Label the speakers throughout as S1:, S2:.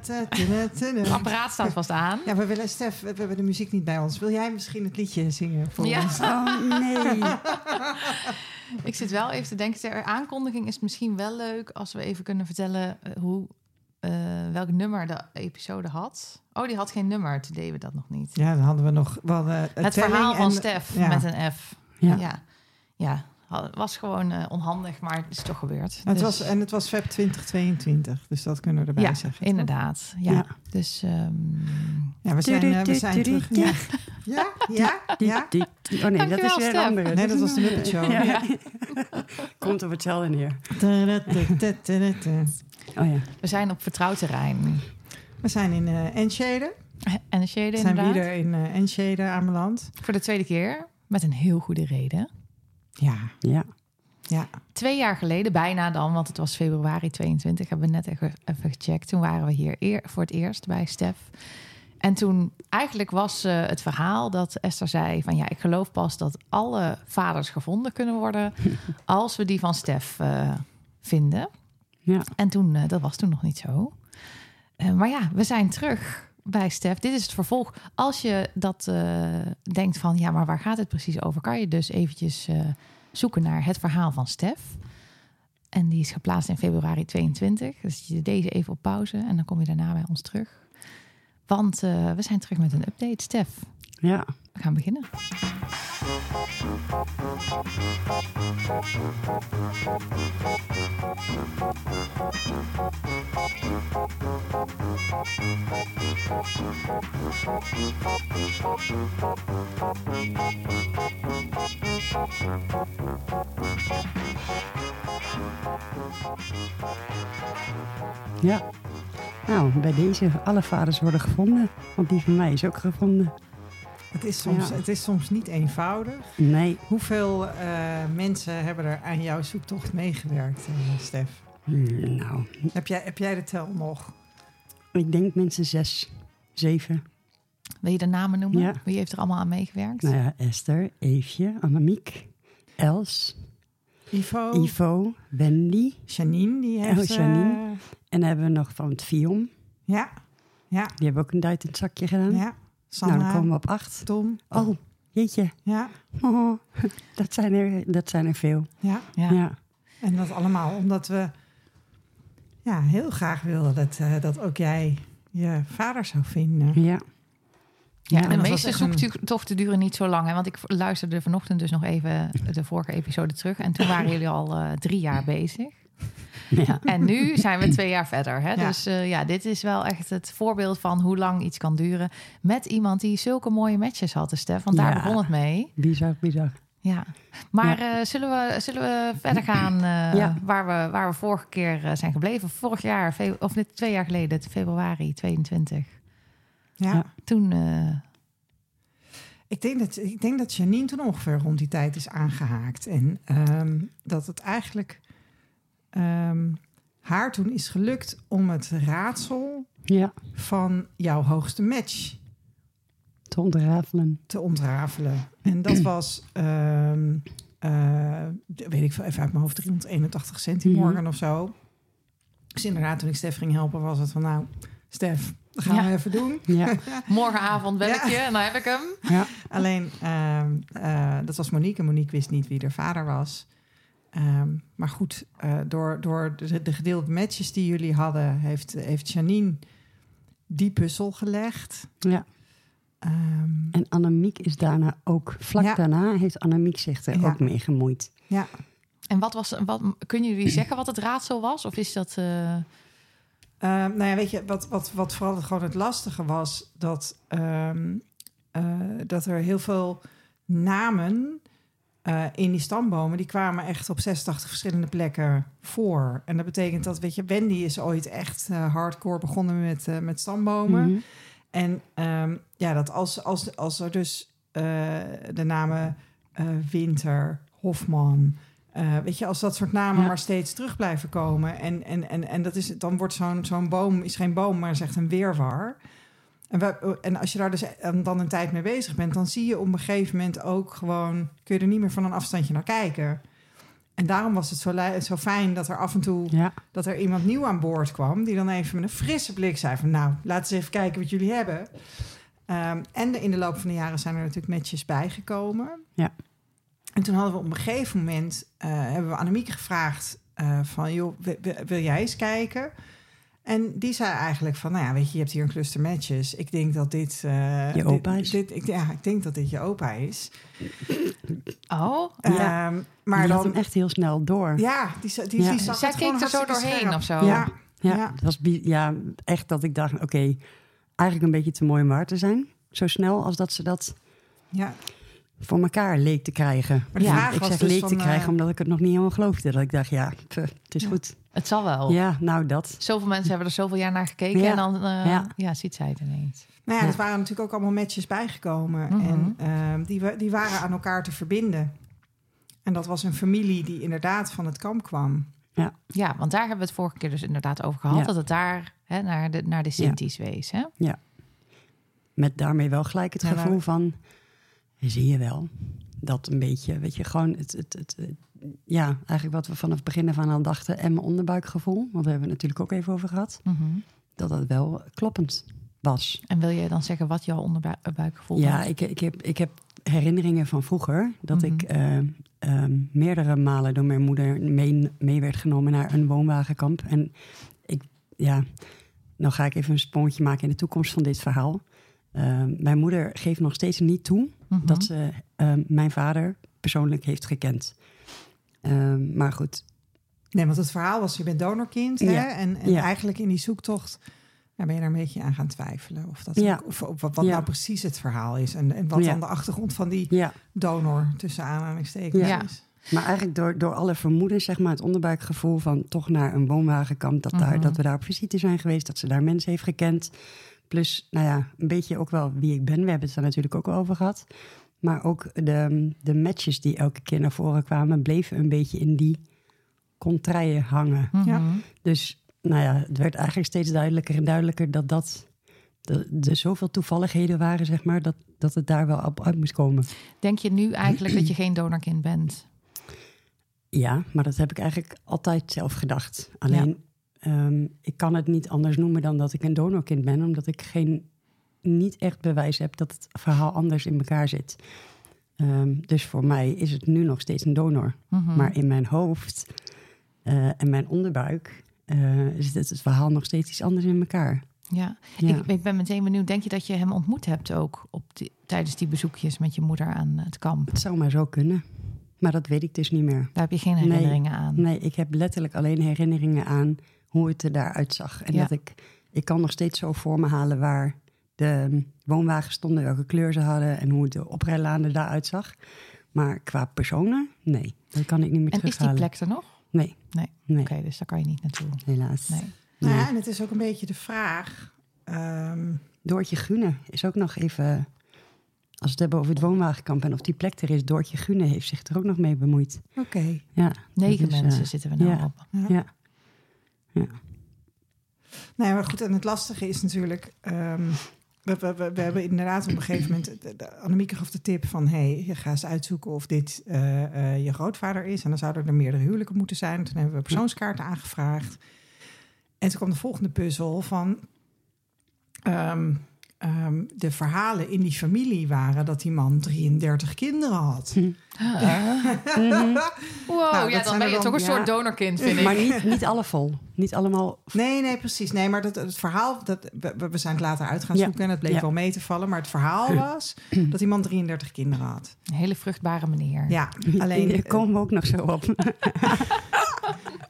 S1: Het apparaat staat vast aan.
S2: Ja, we willen, Stef, we hebben de muziek niet bij ons. Wil jij misschien het liedje zingen voor
S1: Ja.
S2: ons?
S3: Nee.
S1: Ik zit wel even te denken, ter aankondiging is misschien wel leuk als we even kunnen vertellen hoe, welk nummer de episode had. Oh, die had geen nummer, toen deden we dat nog niet.
S2: Ja, dan hadden we nog wel
S1: het verhaal van Stef met een F.
S3: Ja.
S1: ja. ja. Was gewoon eh, onhandig, maar het is toch gebeurd.
S2: Het
S1: Dus-
S2: was, en het was Feb 2022, dus dat kunnen we erbij
S1: ja,
S2: zeggen. toch?
S1: inderdaad. Ja.
S3: Ja.
S1: Dus ehm,
S2: Ja, we zijn, eh, we zijn terug. Ja, ja, ja. ja.
S3: Die- die- Oh nee, dat is weer een andere.
S2: Nee, dat was de Muppet Show.
S3: Ja. Komt op hetzelfde neer.
S2: Ta-da-ta-ta-ta-ta.
S3: Oh ja.
S1: we zijn op vertrouwd terrein.
S2: We zijn in eh Enschede.
S1: En de shade
S2: We zijn
S1: inderdaad.
S2: weer in eh Enschede aanbeland.
S1: Voor de tweede keer. Met een heel goede reden.
S2: Ja,
S3: Ja.
S2: ja.
S1: Twee jaar geleden, bijna dan, want het was februari 22, hebben we net even, even gecheckt. Toen waren we hier eer, voor het eerst bij Stef. En toen eigenlijk was eh, het verhaal dat Esther zei van ja, ik geloof pas dat alle vaders gevonden kunnen worden als we die van Stef eh, vinden.
S3: Ja.
S1: En toen, eh, dat was toen nog niet zo. Eh, maar ja, we zijn terug bij Stef. Dit is het vervolg. Als je dat eh, denkt van ja, maar waar gaat het precies over? Kan je dus eventjes eh, zoeken naar het verhaal van Stef. En die is geplaatst in februari 22. Dus je deze even op pauze en dan kom je daarna bij ons terug. Want eh, we zijn terug met een update. Stef,
S3: Ja.
S1: we gaan beginnen.
S3: Ja. Nou, bij deze alle vaders worden gevonden. Want die van mij is ook gevonden.
S2: Het, is soms,
S3: Ja.
S2: het is soms niet eenvoudig.
S3: Nee.
S2: Hoeveel eh, mensen hebben er aan jouw zoektocht meegewerkt, eh, Stef?
S3: Nou,
S2: Heb jij, heb jij de tel nog?
S3: ik denk mensen zes, zeven.
S1: Wil je de namen noemen?
S3: Ja.
S1: Wie heeft er allemaal aan meegewerkt?
S3: Nou ja, Esther, Eefje, Annemiek, Els,
S2: Ivo,
S3: Ivo, Wendy.
S2: Janine, die heeft...
S3: Oh, Janine.
S2: eh,
S3: En dan hebben we nog van het Vion.
S2: ja, ja,
S3: Die hebben ook een duit in het zakje gedaan.
S2: ja.
S3: Nou, dan komen we op acht.
S2: Tom.
S3: Oh, jeetje.
S2: Ja,
S3: Oh, dat, zijn er, dat zijn er veel.
S2: ja.
S1: Ja.
S3: Ja.
S2: En dat allemaal omdat we ja, heel graag wilden dat, eh, dat ook jij je vader zou vinden.
S3: Ja.
S1: Ja,
S2: Ja,
S1: de meeste zoektochten duren niet zo lang. Hè? Want ik luisterde vanochtend dus nog even de vorige episode terug. En toen waren jullie al eh, drie jaar bezig.
S3: Ja.
S1: En nu zijn we twee jaar verder. Hè?
S2: Ja.
S1: Dus eh, ja, dit is wel echt het voorbeeld van hoe lang iets kan duren. Met iemand die zulke mooie matches had, hè, Stef. Want daar
S3: Ja.
S1: begon het mee.
S3: Bizar, bizar.
S1: Ja. Maar eh, zullen, we, zullen we verder gaan eh, waar, we, waar we vorige keer zijn gebleven? Vorig jaar, of net twee jaar geleden, februari 22.
S2: Ja.
S1: Toen
S2: Ik, denk dat, ik denk dat Janine toen ongeveer rond die tijd is aangehaakt. En ehm, dat het eigenlijk ehm, haar toen is gelukt om het raadsel
S3: Ja,
S2: van jouw hoogste match
S3: te ontrafelen.
S2: te ontrafelen. En dat was, ehm, eh, weet ik veel, even uit mijn hoofd, 381 centimorgen
S3: Mhm.
S2: of zo. Dus inderdaad, toen ik Stef ging helpen, was het van, nou, Stef, dat gaan
S1: Ja.
S2: we even doen.
S3: Ja,
S1: morgenavond bel ik
S2: Ja.
S1: je en dan heb ik hem.
S3: ja.
S2: Alleen, ehm, eh, dat was Monique. En Monique wist niet wie haar vader was. Ehm, maar goed, eh, door, door de, de gedeelde matches die jullie hadden, heeft, heeft Janine die puzzel gelegd.
S3: ja.
S2: Ehm,
S3: En Annemiek is daarna ook, vlak
S2: Ja.
S3: daarna heeft Annemiek zich er
S2: Ja.
S3: ook mee gemoeid.
S2: ja,
S1: En wat was, wat, kunnen jullie zeggen wat het raadsel was? Of is dat... eh,
S2: Ehm, nou ja, weet je, wat, wat, wat vooral het, gewoon het lastige was, dat, ehm, eh, dat er heel veel namen eh, in die stambomen, die kwamen echt op 86 verschillende plekken voor. En dat betekent dat, weet je, Wendy is ooit echt eh, hardcore begonnen met, eh, met stambomen.
S3: Mhm.
S2: En ehm, ja, dat als, als, als er dus de namen Winter, Hofman, weet je, als dat soort namen
S3: Ja.
S2: maar steeds terug blijven komen. En, en, en, en dat is, dan wordt zo'n zo'n boom, is geen boom, maar is echt een weerwar. En, we, en als je daar dus dan een tijd mee bezig bent, dan zie je op een gegeven moment ook gewoon, kun je er niet meer van een afstandje naar kijken. en daarom was het zo, zo fijn dat er af en toe
S3: Ja,
S2: dat er iemand nieuw aan boord kwam, die dan even met een frisse blik zei van nou, laten eens even kijken wat jullie hebben. Ehm, en de- in de loop van de jaren zijn er natuurlijk matches bijgekomen.
S3: Ja.
S2: En toen hadden we op een gegeven moment, eh, hebben we Annemieke gevraagd eh, van joh, wil jij eens kijken? En die zei eigenlijk van, nou ja, weet je, je hebt hier een cluster matches. Ik denk dat dit... eh,
S3: Je opa
S2: dit-
S3: is.
S2: Dit, ik, ja, ik denk dat dit je opa is.
S1: Oh,
S3: Ja.
S2: Ehm, maar
S3: die had
S2: dan...
S3: hem echt heel snel door.
S2: Ja, die, die,
S3: Ja.
S2: die zag
S1: zij keek er zo doorheen
S2: scherp.
S1: of zo.
S2: Ja,
S3: Ja,
S2: ja.
S3: Was ja, echt dat ik dacht, oké, eigenlijk een beetje te mooi om waar te zijn. Zo snel als dat ze dat
S2: ja.
S3: Voor elkaar leek te krijgen.
S2: Maar de
S3: ja,
S2: vraag
S3: ik
S2: was
S3: zeg
S2: dus
S3: leek
S2: van,
S3: te krijgen
S2: eh,
S3: omdat ik het nog niet helemaal geloofde. Dat ik dacht, ja, pff, het is
S2: Ja.
S3: goed.
S1: het zal wel.
S3: Ja, nou dat.
S1: Zoveel mensen hebben er zoveel jaar naar gekeken
S3: Ja.
S1: en dan eh,
S3: Ja.
S1: ja. ziet zij het ineens.
S2: Nou ja,
S3: Ja.
S2: er waren natuurlijk ook allemaal matches bijgekomen.
S1: Mhm.
S2: En ehm, die, die waren aan elkaar te verbinden. En dat was een familie die inderdaad van het kamp kwam.
S1: Ja, want daar hebben we het vorige keer dus inderdaad over gehad.
S3: Ja.
S1: Dat het daar hè, naar de, naar de Sinti's wees. Hè?
S3: Met daarmee wel gelijk het
S2: Ja,
S3: gevoel van, zie je wel, dat een beetje, weet je, gewoon het, het, het, het- ja, eigenlijk wat we vanaf het begin af aan al dachten. En mijn onderbuikgevoel, want daar hebben we het natuurlijk ook even over gehad.
S1: Mhm.
S3: Dat dat wel kloppend was.
S1: En wil je dan zeggen wat jouw onderbuikgevoel
S3: Ja,
S1: was?
S3: ik, ik, heb, ik heb herinneringen van vroeger dat
S1: Mhm.
S3: ik eh, ehm, meerdere malen door mijn moeder mee, mee werd genomen naar een woonwagenkamp. En ik, ja, nou ga ik even een sprongetje maken in de toekomst van dit verhaal. Ehm, mijn moeder geeft nog steeds niet toe
S1: Mhm.
S3: dat ze ehm, mijn vader persoonlijk heeft gekend. Ehm, maar goed,
S2: Nee, want het verhaal was, je bent donorkind.
S3: Ja.
S2: Hè? En, en
S3: Ja.
S2: eigenlijk in die zoektocht ja, ben je daar een beetje aan gaan twijfelen. Of, dat
S3: Ja.
S2: ook- of, of wat, nou precies het verhaal is. En, en wat dan de achtergrond van die donor tussen aanhalingstekens
S1: Ja.
S2: is.
S3: Maar eigenlijk door, door alle vermoedens, zeg maar, het onderbuikgevoel van toch naar een woonwagenkamp, dat, daar,
S1: Mhm.
S3: dat we daar op visite zijn geweest, dat ze daar mensen heeft gekend. Plus, nou ja, een beetje ook wel wie ik ben. We hebben het daar natuurlijk ook over gehad. Maar ook de, de matches die elke keer naar voren kwamen, bleven een beetje in die contraien hangen.
S1: Mhm.
S2: Ja.
S3: Dus, nou ja, het werd eigenlijk steeds duidelijker en duidelijker dat dat. de- er zoveel toevalligheden waren, zeg maar, dat, dat het daar wel op uit moest komen.
S1: Denk je nu eigenlijk dat je geen donorkind bent?
S3: Ja, maar dat heb ik eigenlijk altijd zelf gedacht. Alleen, ehm, ik kan het niet anders noemen dan dat ik een donorkind ben, omdat ik geen, niet echt bewijs heb dat het verhaal anders in elkaar zit. Ehm, dus voor mij is het nu nog steeds een donor.
S1: Mhm.
S3: Maar in mijn hoofd eh, en mijn onderbuik eh, zit het, het verhaal nog steeds iets anders in elkaar.
S1: Ja,
S3: Ja.
S1: Ik, ik ben meteen benieuwd. Denk je dat je hem ontmoet hebt ook op die, tijdens die bezoekjes met je moeder aan het kamp?
S3: Het zou maar zo kunnen, maar dat weet ik dus niet meer.
S1: Daar heb je geen
S3: Nee.
S1: herinneringen aan.
S3: Nee, ik heb letterlijk alleen herinneringen aan hoe het er daaruit zag. En
S1: Ja.
S3: dat ik, ik kan nog steeds zo voor me halen waar de woonwagens stonden, welke kleur ze hadden en hoe de oprijlaan er daaruit zag. Maar qua personen, nee, dat kan ik niet meer
S1: En is die
S3: terughalen.
S1: plek er nog?
S3: Nee,
S1: Nee.
S3: nee,
S1: Oké, dus daar kan je niet naartoe.
S3: helaas.
S1: Nee.
S2: Nou ja, en het is ook een beetje de vraag. ehm,
S3: Doortje Gune is ook nog even, als we het hebben over het woonwagenkamp en of die plek er is, Doortje Gune heeft zich er ook nog mee bemoeid.
S2: Oké.
S3: Ja,
S1: Negen mensen
S3: eh,
S1: zitten we nou
S3: ja.
S1: op.
S3: ja.
S2: Nee, maar goed, en het lastige is natuurlijk... ehm, we, we, we, hebben inderdaad op een gegeven moment... De, Annemieke gaf de tip van... hey, je ga eens uitzoeken of dit eh, eh, je grootvader is. En dan zouden er meerdere huwelijken moeten zijn. Toen hebben we persoonskaarten aangevraagd. En toen kwam de volgende puzzel van... ehm, ehm, de verhalen in die familie waren dat die man 33 kinderen had.
S3: Hm. Mhm.
S1: Wow,
S2: Nou,
S1: ja,
S2: dat
S1: dan
S2: zijn
S1: ben je
S2: dan-
S1: toch een
S2: ja.
S1: soort donorkind, vind ik.
S3: Maar niet, niet alle vol. Niet allemaal.
S2: Nee, nee, precies. Nee, maar dat, het verhaal, dat, we, we zijn het later uit gaan
S3: Ja.
S2: zoeken en het bleef
S3: Ja.
S2: wel mee te vallen. Maar het verhaal was dat die man 33 kinderen had.
S1: Een hele vruchtbare meneer.
S2: Ja, alleen...
S3: Daar komen we ook nog zo op.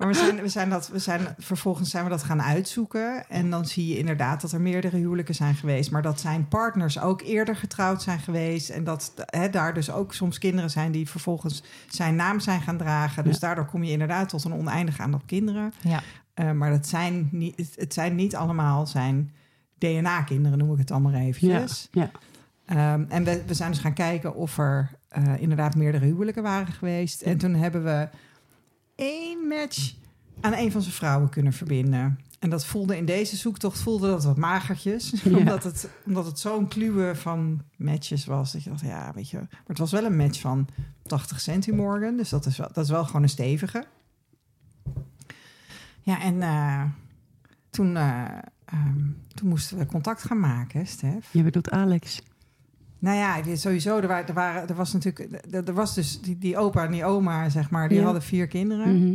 S2: Maar we zijn, we zijn dat, we zijn, vervolgens zijn we dat gaan uitzoeken. En dan zie je inderdaad dat er meerdere huwelijken zijn geweest. Maar dat zijn partners ook eerder getrouwd zijn geweest. En dat hè, daar dus ook soms kinderen zijn die vervolgens zijn naam zijn gaan dragen. Dus
S3: Ja.
S2: daardoor kom je inderdaad tot een oneindig aantal kinderen.
S1: Ja.
S2: Eh, maar dat zijn niet, het- zijn niet allemaal zijn DNA-kinderen, noem ik het dan maar eventjes.
S3: Ja,
S2: Ehm, en we, we zijn dus gaan kijken of er eh, inderdaad meerdere huwelijken waren geweest. En toen hebben we één match aan een van zijn vrouwen kunnen verbinden. En dat voelde in deze zoektocht voelde dat wat magertjes.
S3: Ja.
S2: omdat het, omdat het zo'n kluwe van matches was. Dat je dacht, ja, weet je. Maar het was wel een match van 80 centimorgen. Dus dat is, wel, dat is wel gewoon een stevige. Ja, en eh, toen, eh, ehm, toen moesten we contact gaan maken, Stef.
S3: Je bedoelt Alex.
S2: Nou ja, sowieso, er, waren, er, waren, er was natuurlijk... Er, er was dus die, die opa en die oma, zeg maar, die
S3: Ja.
S2: hadden vier kinderen.
S3: Mhm.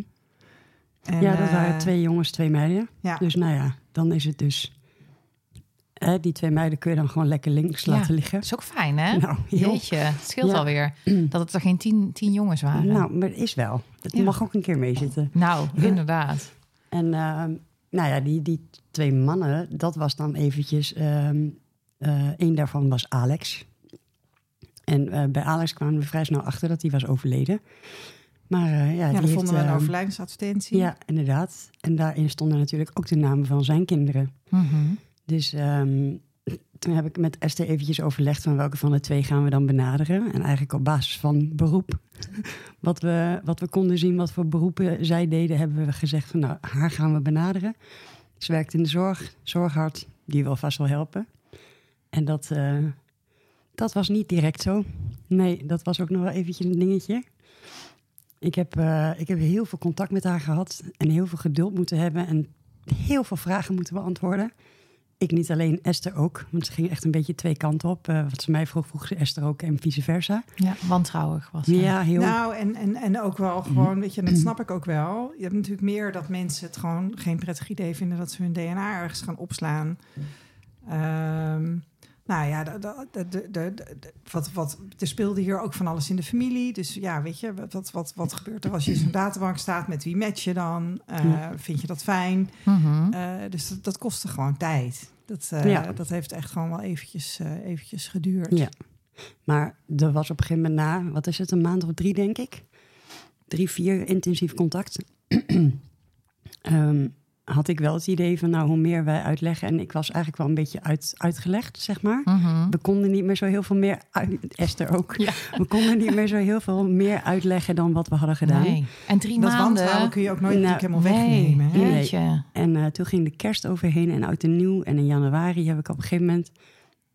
S2: En,
S3: ja, dat
S2: eh,
S3: waren twee jongens, twee meiden.
S2: Ja,
S3: Dus nou ja, dan is het dus... Hè, die twee meiden kun je dan gewoon lekker links
S1: Ja.
S3: laten liggen.
S1: Dat is ook fijn, hè?
S3: Nou,
S1: Jeetje, het scheelt
S3: Ja.
S1: alweer dat het er geen tien, tien jongens waren.
S3: nou, maar het is wel. Het
S1: Ja.
S3: mag ook een keer meezitten.
S1: Nou, inderdaad.
S3: En ehm, nou ja, die, die twee mannen, dat was dan eventjes... ehm een daarvan was Alex. En eh, bij Alex kwamen we vrij snel achter dat hij was overleden. Maar eh, ja,
S2: ja dan vonden we een
S3: ehm,
S2: overlijdensadvertentie.
S3: Ja, inderdaad. En daarin stonden natuurlijk ook de namen van zijn kinderen.
S1: Mhm.
S3: Dus ehm, toen heb ik met Esther eventjes overlegd van welke van de twee gaan we dan benaderen. En eigenlijk op basis van beroep, wat we, wat we konden zien, wat voor beroepen zij deden, hebben we gezegd van nou, haar gaan we benaderen. Ze werkt in de zorg, zorghart, die wil vast wel helpen. En dat, eh, dat was niet direct zo. Nee, dat was ook nog wel eventjes een dingetje. Ik heb, eh, ik heb heel veel contact met haar gehad en heel veel geduld moeten hebben en heel veel vragen moeten beantwoorden. Ik niet alleen, Esther ook. Want ze ging echt een beetje twee kanten op. Eh, wat ze mij vroeg, vroeg ze Esther ook en vice versa.
S1: Ja, wantrouwig was.
S3: Ja, heel...
S2: Nou, en, en, en ook wel gewoon, weet je, dat snap ik ook wel. Je hebt natuurlijk meer dat mensen het gewoon geen prettig idee vinden dat ze hun DNA ergens gaan opslaan. Ehm, nou ja, de, de, de, wat, wat, er speelde hier ook van alles in de familie. Dus ja, weet je, wat, wat, wat, gebeurt er als je in zo'n databank staat? Met wie match je dan? Eh,
S3: Ja.
S2: Vind je dat fijn?
S1: Mhm.
S2: Eh, dus dat, dat kostte gewoon tijd. Dat, eh,
S3: Ja.
S2: dat heeft echt gewoon wel eventjes, eventjes geduurd.
S3: Ja. Maar er was op een gegeven moment na, wat is het, een maand of drie denk ik? Drie, vier intensief contact. Ehm, had ik wel het idee van, nou, hoe meer wij uitleggen... en ik was eigenlijk wel een beetje uit, uitgelegd, zeg maar.
S1: Mhm.
S3: We konden niet meer zo heel veel meer uit... Esther ook.
S1: Ja.
S3: We konden niet meer zo heel veel meer uitleggen dan wat we hadden gedaan.
S1: Nee. En drie
S2: Dat
S1: maanden...
S2: wantrouwen kun je ook nooit
S3: Nou,
S2: helemaal
S1: nee,
S2: wegnemen. Hè?
S3: Nee. En eh, toen ging de kerst overheen en oud en nieuw. En in januari heb ik op een gegeven moment...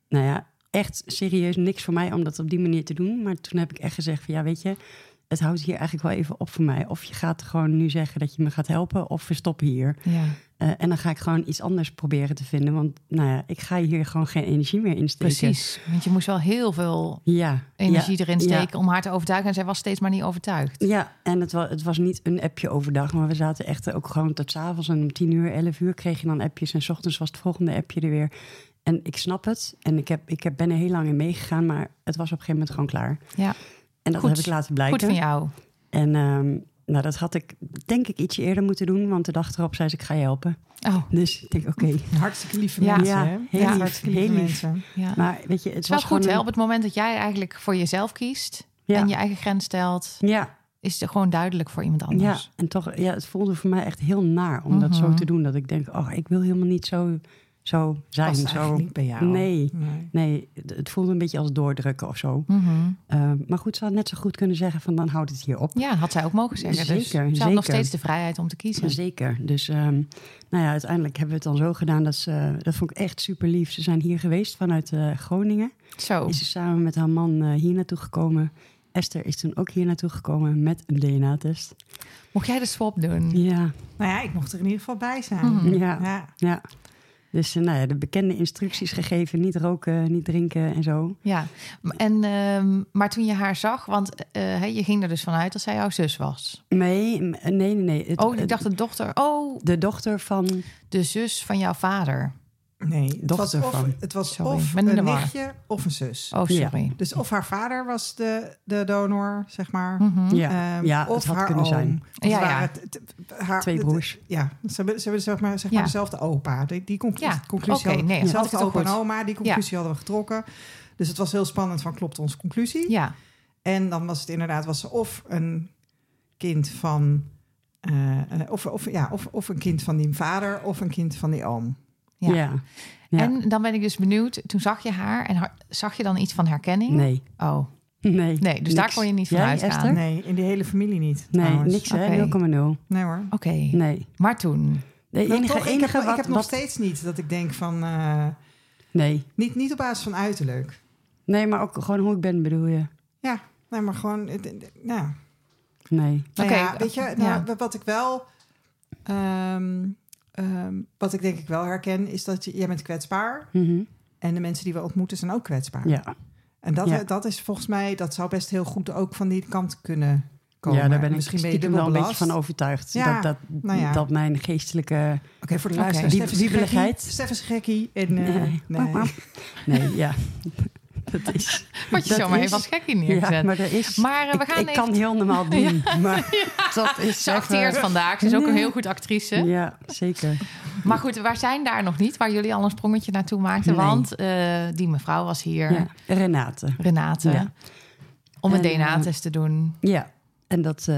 S3: Nou ja, echt serieus niks voor mij om dat op die manier te doen. Maar toen heb ik echt gezegd van ja, weet je... Het houdt hier eigenlijk wel even op voor mij. Of je gaat gewoon nu zeggen dat je me gaat helpen... of we stoppen hier.
S1: Ja.
S3: Eh, en dan ga ik gewoon iets anders proberen te vinden. Want nou ja, ik ga hier gewoon geen energie meer in steken.
S1: Precies. Want je moest wel heel veel
S3: Ja.
S1: energie
S3: ja,
S1: erin
S3: ja.
S1: steken om haar te overtuigen. En zij was steeds maar niet overtuigd.
S3: Ja, en het was, het was niet een appje overdag, maar we zaten echt ook gewoon tot 's avonds en om tien uur, elf uur kreeg je dan appjes en 's ochtends was het volgende appje er weer. En ik snap het en ik, heb, ik heb, ben er heel lang in meegegaan, maar het was op een gegeven moment gewoon klaar.
S1: Ja,
S3: En dat
S1: Goed.
S3: heb ik laten blijken.
S1: goed van jou.
S3: En ehm, nou, dat had ik denk ik ietsje eerder moeten doen, want de dag erop zei ze ik ga je helpen.
S1: Oh,
S3: Dus ik denk oké.
S2: Hartstikke lieve
S1: Ja.
S2: mensen,
S3: Ja,
S2: hè?
S3: heel lief,
S2: hartstikke
S3: heel
S2: lieve
S3: lief.
S2: mensen.
S1: ja.
S3: Maar weet je, het
S1: Het is wel
S3: was
S1: goed,
S3: gewoon
S1: hè? Op het moment dat jij eigenlijk voor jezelf kiest...
S3: Ja.
S1: en je eigen grens stelt...
S3: Ja,
S1: is het gewoon duidelijk voor iemand
S3: ja,
S1: anders.
S3: en toch, ja, het voelde voor mij echt heel naar om dat zo
S1: Mhm.
S3: te doen. Dat ik denk, oh, ik wil helemaal niet zo, zo zijn.
S2: Past
S3: zo.
S2: eigenlijk niet bij jou.
S3: Nee.
S2: nee.
S3: Nee, het voelde een beetje als doordrukken of zo.
S1: Mhm.
S3: Uh, maar goed, ze had net zo goed kunnen zeggen van dan houdt het hier op.
S1: Ja, had zij ook mogen zeggen. dus
S3: Zeker,
S1: ze had nog steeds de vrijheid om te kiezen.
S3: Zeker. Dus ehm, nou ja, uiteindelijk hebben we het dan zo gedaan. Dat, ze, dat vond ik echt super lief. Ze zijn hier geweest vanuit eh, Groningen.
S1: Zo.
S3: Is ze samen met haar man eh, hier naartoe gekomen. Esther is toen ook hier naartoe gekomen met een DNA-test.
S1: Mocht jij de swap doen?
S3: Ja,
S2: Nou ja, ik mocht er in ieder geval bij zijn.
S1: Mhm.
S3: ja,
S2: Ja.
S3: ja. Dus eh, nou ja, de bekende instructies gegeven. Niet roken, niet drinken en zo.
S1: Ja. En, ehm, maar toen je haar zag, want eh, hè, je ging er dus vanuit dat zij jouw zus was.
S3: Nee, nee, nee. nee. Het-
S1: Oh, ik dacht de dochter. Oh,
S3: De dochter van...
S1: de zus van jouw vader.
S2: Nee, het was
S3: Dochter
S2: of,
S3: van.
S2: het was
S1: Sorry,
S2: of een
S1: war.
S2: nichtje of een zus.
S1: Oh, sorry.
S2: Dus of haar vader was de, de donor, zeg maar.
S1: Mhm.
S3: Ja,
S2: Ehm,
S3: ja
S2: of
S3: het had
S2: haar
S3: kunnen
S2: oom.
S3: zijn.
S1: Ja,
S2: het
S1: ja.
S2: waren t- t- haar-
S3: Twee
S2: t-
S3: broers.
S2: Ja, ze hebben, ze hebben zeg maar, zeg maar dezelfde opa. Die, die conclu-
S1: Ja,
S2: conclusie
S1: oké,
S2: hadden,
S1: nee,
S2: dezelfde opa en oma. Die conclusie hadden we getrokken. Dus het was heel spannend van klopt onze conclusie.
S1: Ja,
S2: En dan was het inderdaad was ze of een kind van eh, eh, of, of, ja, of, of een kind van die vader of een kind van die oom.
S1: Ja.
S3: Ja. Ja.
S1: En dan ben ik dus benieuwd. Toen zag je haar en haar- zag je dan iets van herkenning?
S3: Nee.
S1: Oh,
S3: Nee.
S1: nee. Dus daar kon je niet van uitgaan.
S2: Nee, in die hele familie niet.
S3: Nee,
S2: trouwens.
S3: niks hè,
S1: Oké.
S3: 0,0.
S2: Nee hoor.
S1: Oké,
S3: Nee.
S1: maar toen.
S3: De enige,
S2: toch, ik
S3: enige
S2: heb,
S3: wat...
S2: ik heb nog steeds niet dat ik denk van... eh,
S3: Nee.
S2: niet, niet op basis van uiterlijk.
S3: nee, maar ook gewoon hoe ik ben bedoel je.
S2: Nou nee, maar gewoon... het- het- Nou,
S3: Nee.
S2: nou
S1: Oké,
S2: ja, weet je, nou,
S1: ja.
S2: wat ik wel... ehm, ehm, wat ik denk ik wel herken, is dat je, jij bent kwetsbaar.
S3: Mhm.
S2: En de mensen die we ontmoeten zijn ook kwetsbaar.
S3: Ja.
S2: En dat,
S3: Ja.
S2: dat is volgens mij, dat zou best heel goed ook van die kant kunnen komen.
S3: ja, daar ben ik
S2: Misschien ben je
S3: wel een beetje van overtuigd.
S2: Ja,
S3: dat, dat,
S2: nou ja.
S3: dat mijn geestelijke...
S2: Oké, voor de
S1: Oké.
S2: luisteraars.
S3: Die-
S2: Stef is gekkie. En, eh,
S3: Nee.
S2: nee.
S3: Nee, ja. dat is...
S1: Word je
S3: Dat
S1: zomaar
S3: is-
S1: even als gekkie neergezet.
S3: Ja, maar er is...
S1: Maar eh, we
S3: ik,
S1: gaan
S3: ik
S1: even...
S3: kan heel normaal doen, maar dat is
S1: Ze
S3: even-
S1: acteert vandaag. Ze is ook een heel goed actrice.
S3: Ja, zeker.
S1: Maar goed, wij zijn daar nog niet, waar jullie al een sprongetje naartoe maakten.
S3: Nee.
S1: Want eh, die mevrouw was hier,
S3: Ja. Renate.
S1: Renate,
S3: Ja.
S1: om een
S3: En,
S1: DNA-test te doen.
S3: Ja, en dat... eh,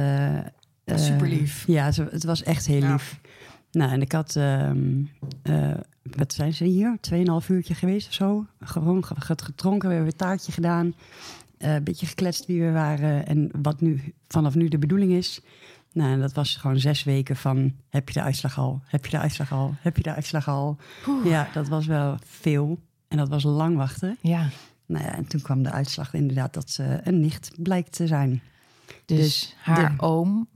S2: Dat is
S3: eh,
S2: super lief.
S3: Ja, het was echt heel
S2: Ja.
S3: lief. Nou, en ik had... ehm, eh, wat zijn ze hier? Tweeënhalf uurtje geweest of zo. Gewoon ge- ge- gedronken, we hebben een taartje gedaan. eh, een beetje gekletst wie we waren en wat nu vanaf nu de bedoeling is. Nou, en dat was gewoon zes weken van... heb je de uitslag al? Heb je de uitslag al? Heb je de uitslag al? Ja, dat was wel veel. En dat was lang wachten.
S1: Ja,
S3: Nou ja, en toen kwam de uitslag inderdaad dat ze een nicht blijkt te zijn.
S1: dus,
S3: Dus
S1: haar
S3: de-
S1: oom.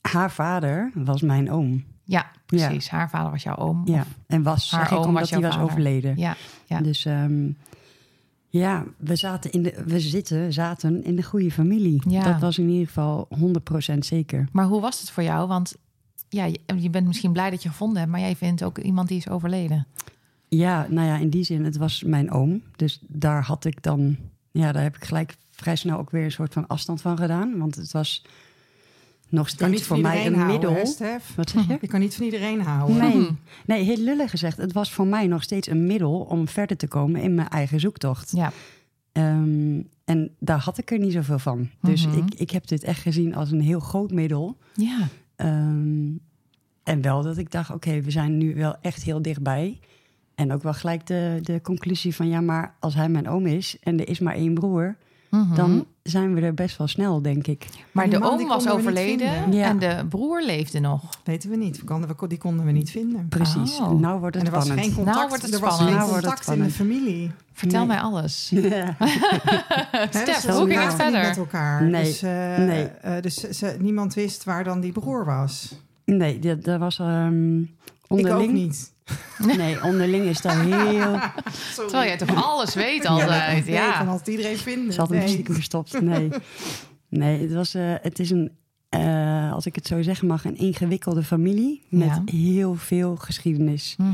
S3: Haar vader was mijn oom.
S1: Ja, precies. Haar vader was jouw oom.
S3: Ja, en was,
S1: Haar
S3: zeg ik,
S1: oom
S3: omdat
S1: was
S3: hij was overleden.
S1: Ja, ja.
S3: Dus ehm, ja, we, zaten in de, we zitten, zaten in de goede familie.
S1: Ja.
S3: Dat was in ieder geval 100% zeker.
S1: Maar hoe was het voor jou? Want ja, je, je bent misschien blij dat je gevonden hebt, maar jij vindt ook iemand die is overleden.
S3: Ja, nou ja, in die zin, het was mijn oom. Dus daar had ik dan, ja, daar heb ik gelijk vrij snel ook weer een soort van afstand van gedaan. Want het was nog
S2: Je kan niet
S3: steeds voor
S2: van
S3: mij
S2: iedereen
S3: een
S2: houden,
S3: middel.
S2: hè?
S3: Wat zeg je?
S2: Je kan niet van iedereen houden.
S3: Nee, nee, heel lullig gezegd. Het was voor mij nog steeds een middel om verder te komen in mijn eigen zoektocht.
S1: Ja,
S3: Ehm, en daar had ik er niet zoveel van. Dus
S1: Mhm.
S3: ik, ik heb dit echt gezien als een heel groot middel.
S1: ja.
S3: Ehm, en wel dat ik dacht, oké, we zijn nu wel echt heel dichtbij. En ook wel gelijk de, de conclusie van, ja, maar als hij mijn oom is en er is maar één broer,
S1: Mhm.
S3: dan zijn we er best wel snel, denk ik.
S1: maar de
S2: man,
S1: oom was overleden.
S3: Ja.
S1: en de broer leefde nog.
S2: Weten we niet. Die konden we niet vinden.
S3: Precies.
S1: Oh.
S3: Nou wordt
S2: En
S3: het
S2: er was geen contact,
S1: Nou wordt het
S2: er was
S1: spannend.
S2: geen
S3: Nou wordt het
S2: contact in de familie.
S1: Vertel
S3: Nee.
S1: mij alles.
S3: Ja.
S1: Stef, hoe ging het verder?
S2: met elkaar.
S3: Nee,
S2: Dus, eh,
S3: nee.
S2: eh, dus ze, niemand wist waar dan die broer was.
S3: Nee, dat, dat was ehm
S2: Ik
S3: onderling.
S2: ook niet.
S3: Nee, onderling is daar heel...
S2: Sorry.
S1: Terwijl jij toch alles weet altijd.
S2: Nee,
S1: Ja.
S2: van als het iedereen vinden.
S3: Ze had hem
S2: nee.
S3: stiekem verstopt. Nee, nee het, was, eh, het is een, eh, als ik het zo zeggen mag, een ingewikkelde familie. Met
S1: Ja.
S3: heel veel geschiedenis.
S1: Mhm.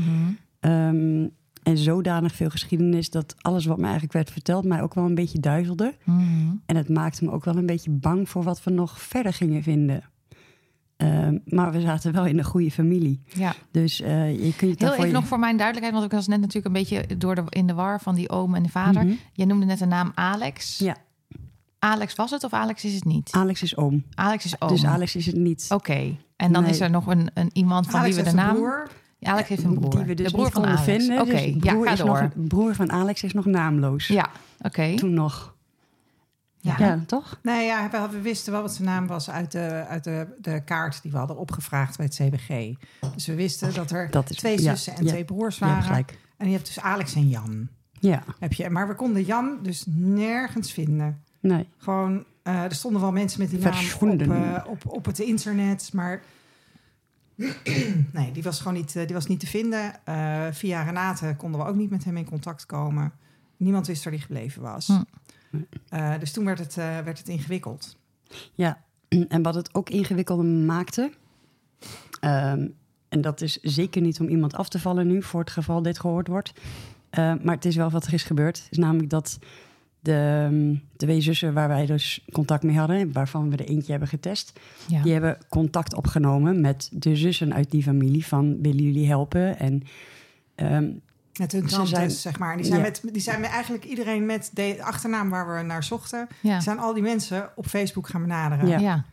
S3: Ehm, en zodanig veel geschiedenis dat alles wat me eigenlijk werd verteld mij ook wel een beetje duizelde.
S1: Mhm.
S3: En het maakte me ook wel een beetje bang voor wat we nog verder gingen vinden. Ehm, maar we zaten wel in een goede familie.
S1: Ja.
S3: Dus eh, je kunt je
S1: Heel even nog voor mijn duidelijkheid, want ik was net natuurlijk een beetje door de, in de war van die oom en de vader.
S3: Mhm.
S1: Je noemde net de naam Alex.
S3: Ja.
S1: Alex was het of Alex is het niet?
S3: Alex is oom.
S1: Alex is oom.
S3: Dus Alex is het niet.
S1: Oké. En dan
S3: Nee.
S1: is er nog een, een iemand van
S2: Alex
S1: wie we de naam...
S2: broer.
S1: Alex heeft een broer.
S3: Die we dus
S1: de broer
S3: niet
S1: van Alex.
S3: vinden.
S1: Oké,
S3: Dus
S1: ja,
S3: broer
S1: ga
S3: is
S1: door.
S3: Nog, broer van Alex is nog naamloos.
S1: Ja, oké.
S3: Toen nog.
S1: Ja.
S3: Ja, toch?
S2: Nee, ja, we, we wisten wel wat zijn naam was uit, de, uit de, de kaart die we hadden opgevraagd bij het CBG. Dus we wisten dat er
S3: Dat is,
S2: twee
S3: ja,
S2: zussen en
S3: ja,
S2: twee broers waren.
S3: gelijk.
S2: en je hebt dus Alex en Jan.
S3: Ja,
S2: Heb je, maar we konden Jan dus nergens vinden.
S3: nee.
S2: Gewoon, eh, er stonden wel mensen met die naam op, eh, op, op het internet, maar nee, die was gewoon niet, eh, die was niet te vinden. Eh, via Renate konden we ook niet met hem in contact komen. Niemand wist waar hij gebleven was.
S1: Hm.
S2: Eh, dus toen werd het, eh, werd het ingewikkeld.
S3: Ja, en wat het ook ingewikkelder maakte... ehm, en dat is zeker niet om iemand af te vallen nu... voor het geval dit gehoord wordt. Eh, maar het is wel wat er is gebeurd. is namelijk dat de ehm, twee zussen waar wij dus contact mee hadden... waarvan we er eentje hebben getest...
S1: Ja.
S3: Die hebben contact opgenomen met de zussen uit die familie van willen jullie helpen? En ehm,
S2: Met hun tantes,
S3: zijn-
S2: zeg maar. Die zijn,
S3: Ja.
S2: met, die zijn met eigenlijk iedereen met de achternaam waar we naar zochten...
S1: Ja.
S2: zijn al die mensen op Facebook gaan benaderen.
S3: Ja.
S1: ja.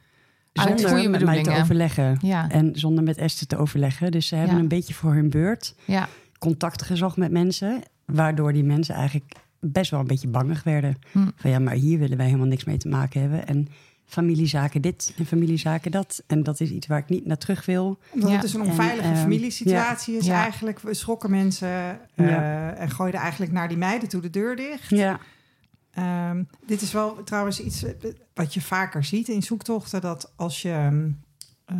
S3: Zonder
S1: goede
S3: met mij te overleggen.
S1: Ja.
S3: En zonder met Esther te overleggen. Dus ze hebben
S1: Ja.
S3: een beetje voor hun beurt
S1: Ja.
S3: contact gezocht met mensen. Waardoor die mensen eigenlijk best wel een beetje bangig werden.
S1: Hm.
S3: Van ja, maar hier willen wij helemaal niks mee te maken hebben. En familiezaken dit en familiezaken dat. En dat is iets waar ik niet naar terug wil.
S2: Omdat
S1: Ja.
S2: het dus een
S3: En,
S2: onveilige
S3: ehm,
S2: familiesituatie is
S1: Ja.
S2: eigenlijk. We schrokken mensen eh,
S3: Ja.
S2: en gooiden eigenlijk naar die meiden toe de deur dicht.
S3: Ja,
S2: ehm, dit is wel trouwens iets eh, wat je vaker ziet in zoektochten. Dat als je ehm, eh,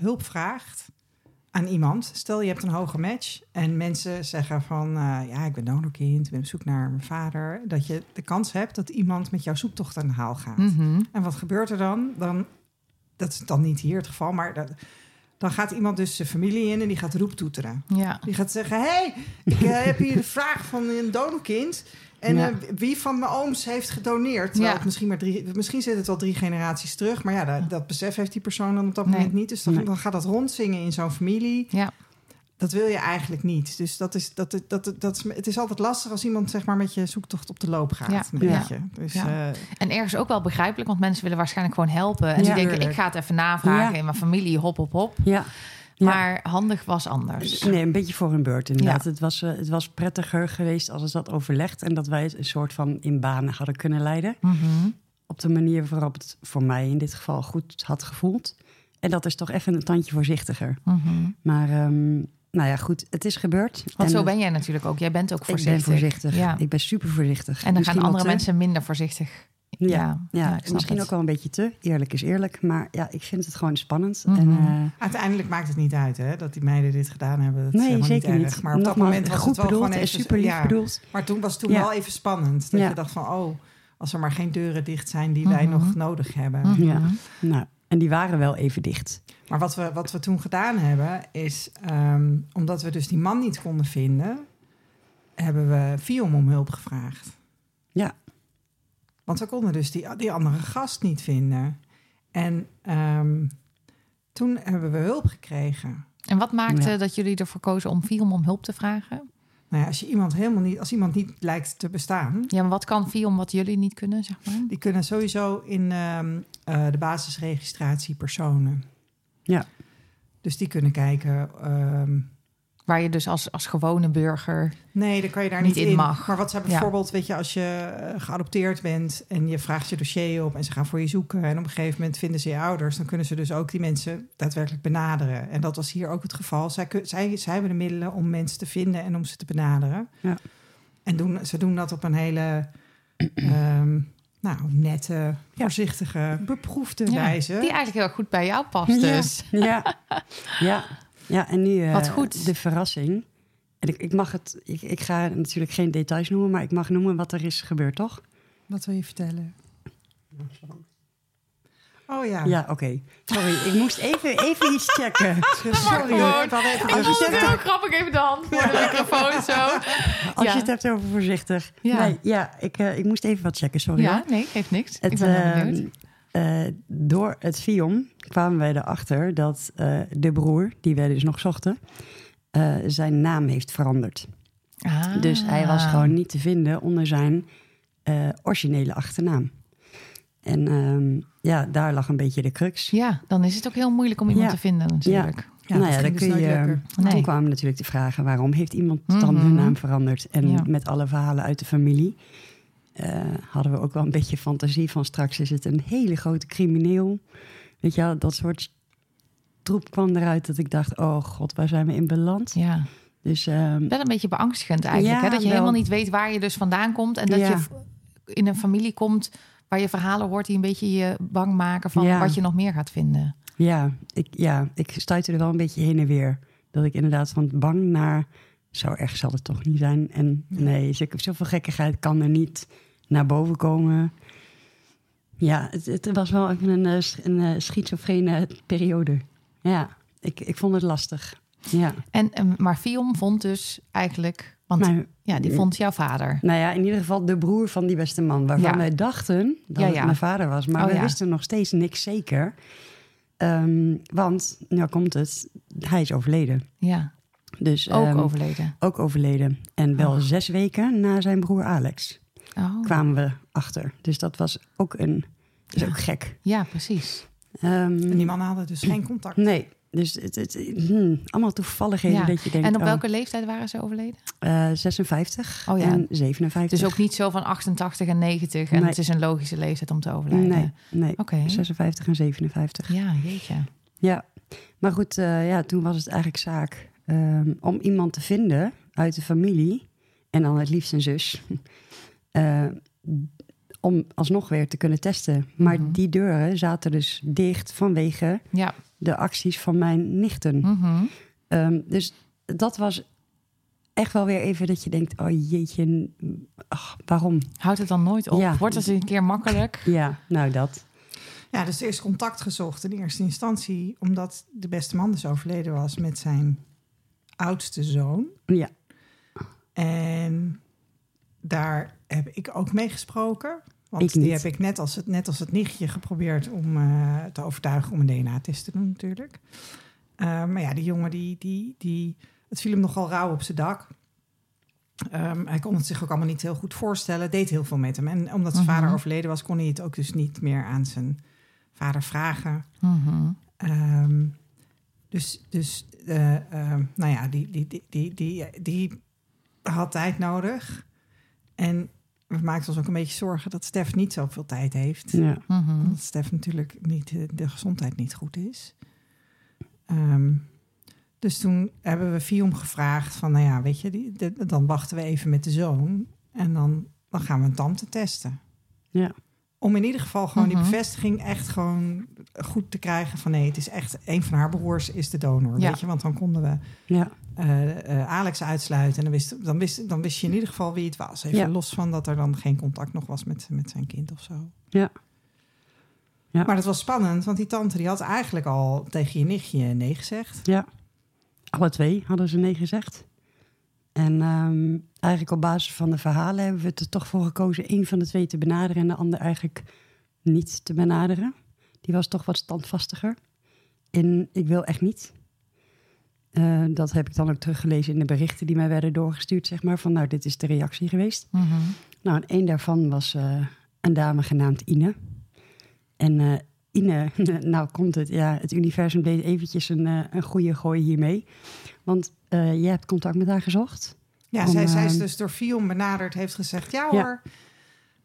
S2: hulp vraagt aan iemand. Stel je hebt een hoge match en mensen zeggen van... eh, ja, ik ben donorkind, ik ben op zoek naar mijn vader. Dat je de kans hebt dat iemand met jouw zoektocht aan de haal gaat.
S1: Mhm.
S2: En wat gebeurt er dan? dan? Dat is dan niet hier het geval, maar... dat- dan gaat iemand dus de familie in en die gaat roeptoeteren.
S1: Ja.
S2: Die gaat zeggen: hey, ik eh, heb hier de vraag van een donorkind. En
S3: Ja.
S2: eh, wie van mijn ooms heeft gedoneerd? Terwijl
S1: Ja.
S2: het misschien, maar drie, misschien zit het wel drie generaties terug. Maar ja, dat, dat besef heeft die persoon dan op dat
S1: Nee.
S2: moment niet. Dus dan,
S3: Nee.
S2: dan gaat dat rondzingen in zo'n familie.
S1: Ja.
S2: Dat wil je eigenlijk niet. Dus dat is, dat, dat, dat, dat is, het is altijd lastig als iemand zeg maar, met je zoektocht op de loop gaat.
S1: Ja.
S2: Een
S3: Ja.
S2: beetje. Dus,
S1: Ja.
S2: eh,
S1: En ergens ook wel begrijpelijk, want mensen willen waarschijnlijk gewoon helpen. En
S3: Ja.
S1: die denken, ik ga het even navragen
S3: Ja.
S1: in mijn familie, hop, hop, hop.
S3: Ja. Ja.
S1: Maar handig was anders.
S3: Nee, een beetje voor hun beurt inderdaad.
S1: Ja.
S3: Het, was, eh, het was prettiger geweest als het dat overlegd... en dat wij het een soort van in banen hadden kunnen leiden.
S1: Mhm.
S3: Op de manier waarop het voor mij in dit geval goed had gevoeld. En dat is toch even een tandje voorzichtiger.
S1: Mhm.
S3: Maar ehm, nou ja, goed, het is gebeurd.
S1: Want
S3: En
S1: zo ben jij natuurlijk ook. Jij bent ook
S3: Ik
S1: voorzichtig.
S3: ben voorzichtig.
S1: Ja.
S3: Ik ben super voorzichtig.
S1: En dan
S3: Misschien
S1: gaan andere
S3: te.
S1: mensen minder voorzichtig.
S3: Ja,
S1: ja,
S3: ja,
S1: ik snap
S3: misschien
S1: het.
S3: ook wel een beetje te. Eerlijk is eerlijk. Maar ja, ik vind het gewoon spannend.
S1: Mhm.
S3: En, eh,
S2: uiteindelijk maakt het niet uit hè, dat die meiden dit gedaan hebben. Dat is
S3: nee,
S2: helemaal
S3: zeker
S2: niet. Maar op dat moment was
S3: goed
S2: het wel
S3: bedoeld
S2: gewoon
S3: en
S2: even...
S3: super lief
S2: ja.
S3: bedoeld.
S2: Maar toen was het toen
S3: Ja.
S2: wel even spannend. Dat
S3: Ja.
S2: je dacht van, oh, als er maar geen deuren dicht zijn die wij
S1: Mhm.
S2: nog nodig hebben.
S1: Mhm.
S3: Ja. Nou, en die waren wel even dicht.
S2: Maar wat we, wat we toen gedaan hebben, is ehm, omdat we dus die man niet konden vinden, hebben we Fion om hulp gevraagd. Want we konden dus die, die andere gast niet vinden. En ehm, toen hebben we hulp gekregen.
S1: En wat maakte
S3: Ja.
S1: dat jullie ervoor kozen om Viom om hulp te vragen?
S2: Nou ja, als je iemand helemaal niet, als iemand niet lijkt te bestaan,
S1: Ja, maar wat kan Viom wat jullie niet kunnen, zeg maar?
S2: die kunnen sowieso in ehm, eh, de basisregistratie personen.
S3: Ja.
S2: Dus die kunnen kijken. ehm,
S1: Waar je dus als, als gewone burger...
S2: nee, dan kan je daar
S1: Niet
S2: niet,
S1: in
S2: in.
S1: mag.
S2: Maar wat
S1: Ja.
S2: bijvoorbeeld, weet je, als je eh, geadopteerd bent en je vraagt je dossier op en ze gaan voor je zoeken en op een gegeven moment vinden ze je ouders, dan kunnen ze dus ook die mensen daadwerkelijk benaderen. En dat was hier ook het geval. Zij, zij, zij hebben de middelen om mensen te vinden en om ze te benaderen.
S3: Ja.
S2: En doen, ze doen dat op een hele ehm, nou, nette, voorzichtige, beproefde
S1: Ja,
S2: wijze.
S1: Die eigenlijk heel goed bij jou past
S3: Ja.
S1: dus.
S3: Ja, ja. Ja en nu eh,
S1: Wat goed.
S3: de verrassing. En ik, ik mag het, ik, ik ga natuurlijk geen details noemen, maar ik mag noemen wat er is gebeurd, toch?
S2: Wat wil je vertellen? Oh ja.
S3: Ja, oké. Sorry, ik moest even, even iets checken.
S2: Sorry. dus-
S3: het hebt-
S1: grappig, even de hand voor de microfoon zo.
S3: Als
S1: Ja.
S3: je het hebt over voorzichtig.
S1: Ja.
S3: Nee, ja, ik, eh, ik moest even wat checken, sorry.
S1: Ja, nee, geeft niks.
S3: Het,
S1: ik ben heel
S3: eh, door het FIOM kwamen wij erachter dat eh, de broer, die wij dus nog zochten, eh, zijn naam heeft veranderd.
S1: Ah.
S3: Dus hij was gewoon niet te vinden onder zijn originele achternaam. En ehm, ja, daar lag een beetje de crux.
S1: Ja, dan is het ook heel moeilijk om iemand
S3: Ja.
S1: te vinden natuurlijk.
S2: Ja,
S3: nou ja, dan
S2: dus
S3: kun je.
S1: Nee.
S3: Toen kwamen natuurlijk de vragen: waarom heeft iemand dan
S1: Mhm.
S3: hun naam veranderd? En
S1: Ja.
S3: met alle verhalen uit de familie eh, hadden we ook wel een beetje fantasie van straks is het een hele grote crimineel. Weet je wel, dat soort troep kwam eruit dat ik dacht: oh god, waar zijn we in beland?
S1: Ja,
S3: Dus ehm,
S1: wel een beetje beangstigend eigenlijk.
S3: Ja,
S1: hè? Dat je
S3: wel.
S1: helemaal niet weet waar je dus vandaan komt. En dat
S3: Ja.
S1: je in een familie komt waar je verhalen hoort die een beetje je bang maken van
S3: Ja.
S1: wat je nog meer gaat vinden.
S3: ja, ik, ja, ik stuitte er wel een beetje heen en weer. Dat ik inderdaad van bang naar. Zo erg zal het toch niet zijn. En nee, zo- zoveel gekkigheid kan er niet naar boven komen. Ja, het, het was wel even een, eh, sch- een eh, schizofrene periode. Ja, ik, ik vond het lastig. Ja,
S1: En, maar Fion vond dus eigenlijk... Want
S3: maar,
S1: ja, die vond jouw vader.
S3: nou ja, in ieder geval de broer van die beste man. Waarvan
S1: Ja.
S3: wij dachten dat
S1: Ja,
S3: het mijn vader was. Maar
S1: Oh,
S3: we wisten nog steeds niks zeker. Ehm, want, nou komt het, hij is overleden.
S1: Ja,
S3: Dus,
S1: ook
S3: ehm,
S1: overleden.
S3: Ook overleden. En wel
S1: Oh.
S3: zes weken na zijn broer Alex
S1: Oh.
S3: kwamen we achter. Dus dat was ook een. Dat is
S1: Ja.
S3: ook gek.
S1: Ja, precies.
S3: Ehm,
S2: En die mannen hadden dus geen contact.
S3: nee, dus het, het, hmm, allemaal toevalligheden
S1: Ja.
S3: dat je denkt.
S1: En op
S3: oh,
S1: welke leeftijd waren ze overleden?
S3: eh, 56
S1: Oh ja.
S3: en 57.
S1: Dus ook niet zo van 88 en 90 en
S3: Nee.
S1: het is een logische leeftijd om te overlijden.
S3: Nee, nee.
S1: Oké.
S3: 56 en 57.
S1: Ja, jeetje.
S3: Ja, maar goed, eh, ja, toen was het eigenlijk zaak ehm, om iemand te vinden uit de familie. En dan het liefst een zus. Eh, om alsnog weer te kunnen testen. Maar
S1: Mhm.
S3: die deuren zaten dus dicht vanwege
S1: Ja.
S3: de acties van mijn nichten.
S1: Mhm.
S3: Ehm, dus dat was echt wel weer even dat je denkt: oh jeetje, ach, waarom?
S1: Houdt het dan nooit op?
S3: Ja.
S1: Wordt het een keer makkelijk?
S3: Ja, nou dat.
S2: Ja, dus er is contact gezocht in eerste instantie, omdat de beste man dus overleden was met zijn oudste zoon.
S3: Ja,
S2: En daar heb ik ook mee gesproken. Want
S3: Ik
S2: die heb ik net als, het, net als het nichtje geprobeerd om eh, te overtuigen om een DNA-test te doen, natuurlijk. Eh, maar ja, die jongen, die, die, die, het viel hem nogal rauw op zijn dak. Ehm, hij kon het zich ook allemaal niet heel goed voorstellen. Deed heel veel met hem. En omdat zijn
S1: Mhm.
S2: vader overleden was, kon hij het ook dus niet meer aan zijn vader vragen.
S1: Mhm.
S2: Ehm, dus, dus eh, ehm, nou ja, die, die, die, die, die, die had tijd nodig. En we maakten ons ook een beetje zorgen dat Stef niet zoveel tijd heeft.
S3: ja.
S1: Mhm.
S2: Omdat Stef natuurlijk niet, eh, de gezondheid niet goed is. Ehm, dus toen hebben we Fium gevraagd van, nou ja, weet je, die, de- dan wachten we even met de zoon. En dan, dan gaan we een tante testen.
S3: Ja.
S2: Om in ieder geval gewoon
S1: Mhm.
S2: die bevestiging echt gewoon goed te krijgen van nee, het is echt een van haar broers is de donor.
S1: Ja.
S2: Weet je, want dan konden we
S3: ja.
S2: Eh, eh, Alex uitsluiten en dan wist, dan, wist, dan wist je in ieder geval wie het was. Even
S3: Ja.
S2: los van dat er dan geen contact nog was met, met zijn kind of zo.
S3: Ja. Ja.
S2: Maar dat was spannend, want die tante die had eigenlijk al tegen je nichtje nee gezegd.
S3: Ja, alle twee hadden ze nee gezegd. En ehm, eigenlijk op basis van de verhalen hebben we er toch voor gekozen één van de twee te benaderen en de ander eigenlijk niet te benaderen. Die was toch wat standvastiger. In ik wil echt niet. Eh, dat heb ik dan ook teruggelezen in de berichten die mij werden doorgestuurd, zeg maar. Van nou, dit is de reactie geweest.
S1: Mhm.
S3: Nou, en één daarvan was eh, een dame genaamd Ine. En eh, Ine, nou komt het, ja, het universum deed eventjes een, een goede gooi hiermee. Want jij hebt contact met haar gezocht.
S2: Ja,
S3: Om,
S2: zij, zij is dus door Fium benaderd, heeft gezegd ja
S3: Ja.
S2: hoor,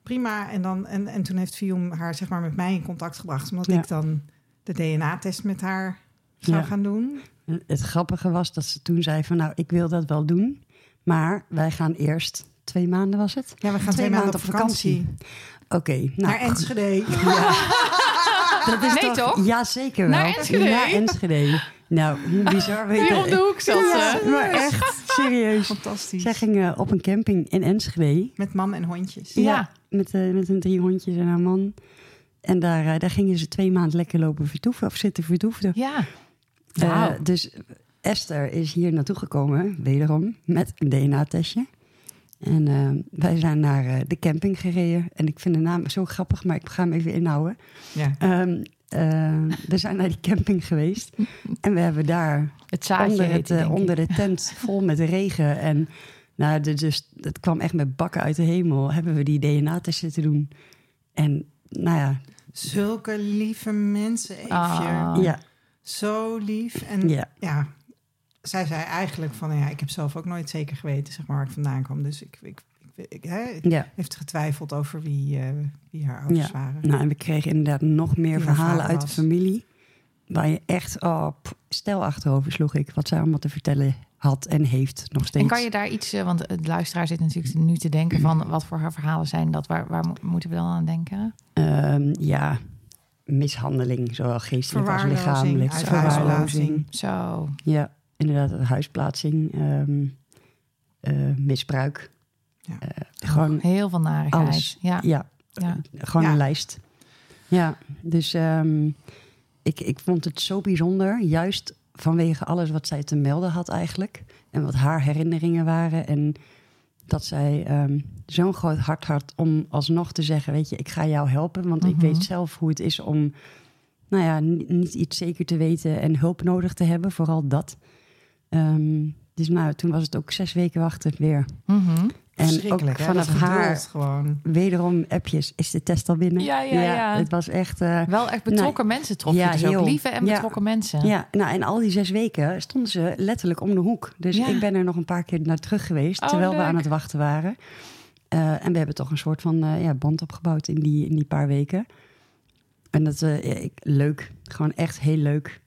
S2: prima. En, dan, en, en toen heeft Fium haar zeg maar met mij in contact gebracht, omdat
S3: Ja.
S2: ik dan de DNA-test met haar zou
S3: Ja.
S2: gaan doen.
S3: Het grappige was dat ze toen zei van nou, ik wil dat wel doen. Maar wij gaan eerst, twee maanden was het?
S2: Ja, we gaan twee, maanden op vakantie.
S3: Oké, nou,
S2: naar Enschede.
S3: dat is
S1: Nee, toch?
S3: Ja, zeker wel.
S1: Naar Enschede?
S3: Naar Enschede. Nou, hoe bizar weet
S1: Hier op de hoek zat
S3: Ja,
S1: ze.
S3: maar echt, serieus.
S2: Fantastisch.
S3: Zij gingen op een camping in Enschede.
S2: Met man en hondjes.
S1: Ja.
S3: met, eh, met hun drie hondjes en haar man. En daar, eh, daar gingen ze twee maanden lekker lopen vertoeven of zitten vertoefden.
S1: Ja.
S3: Eh, dus Esther is hier naartoe gekomen, wederom, met een DNA-testje. En eh, wij zijn naar eh, de camping gereden. En ik vind de naam zo grappig, maar ik ga hem even inhouden.
S2: Ja.
S3: Ehm, eh, we zijn naar die camping geweest. En we hebben daar
S1: Het
S3: onder, het, onder de tent vol met regen. En nou, de- dus, het kwam echt met bakken uit de hemel. Hebben we die DNA-test zitten doen. En nou ja,
S2: Zulke lieve mensen, Eefje.
S1: Ah.
S3: ja,
S2: Zo lief. En
S3: ja,
S2: ja, zij zei eigenlijk van... Ja, ik heb zelf ook nooit zeker geweten zeg maar, waar ik vandaan kwam. Dus ik, ik, ik, ik hè,
S3: ja.
S2: heeft getwijfeld over wie, eh, wie haar ouders
S3: Ja.
S2: waren.
S3: Nou, en we kregen inderdaad nog meer
S2: Die
S3: verhalen uit de familie. Waar je echt, oh, pff, stel achterover sloeg ik. Wat zij allemaal te vertellen had en heeft nog steeds.
S1: En kan je daar iets, eh, want de luisteraar zit natuurlijk nu te denken van wat voor haar verhalen zijn dat, waar, waar mo- moeten we dan aan denken?
S3: Ehm, ja, mishandeling, zowel geestelijk als lichamelijk. Verwaarlozing.
S1: Zo.
S3: Ja, inderdaad, huisplaatsing, ehm, eh, misbruik.
S2: Ja.
S3: Eh, gewoon,
S1: Heel veel narigheid.
S3: alles.
S1: Ja.
S3: ja,
S1: Ja.
S3: gewoon
S2: Ja.
S3: een lijst. Ja, dus ehm, ik, ik vond het zo bijzonder, juist vanwege alles wat zij te melden had eigenlijk. En wat haar herinneringen waren. En dat zij ehm, zo'n groot hart had om alsnog te zeggen, weet je, ik ga jou helpen. Want ik
S1: Mhm.
S3: weet zelf hoe het is om, nou ja, ni- niet iets zeker te weten en hulp nodig te hebben. Vooral dat. Ehm, dus nou, toen was het ook zes weken wachten weer.
S1: Mhm.
S3: En ook vanaf
S2: Dat
S3: haar
S2: gewoon.
S3: wederom appjes. Is de test al binnen?
S1: Ja, ja, ja.
S3: Het was echt... eh,
S1: Wel echt betrokken mensen trof je
S3: Ja,
S1: dus ook.
S3: heel.
S1: Lieve en
S3: Ja.
S1: betrokken mensen.
S3: ja, nou en al die zes weken stonden ze letterlijk om de hoek. Dus
S1: Ja.
S3: ik ben er nog een paar keer naar terug geweest...
S1: Oh,
S3: terwijl we aan het wachten waren. Eh, en we hebben toch een soort van eh, ja, band opgebouwd in die, in die paar weken. En dat eh, ja, ik, leuk. Gewoon echt heel leuk.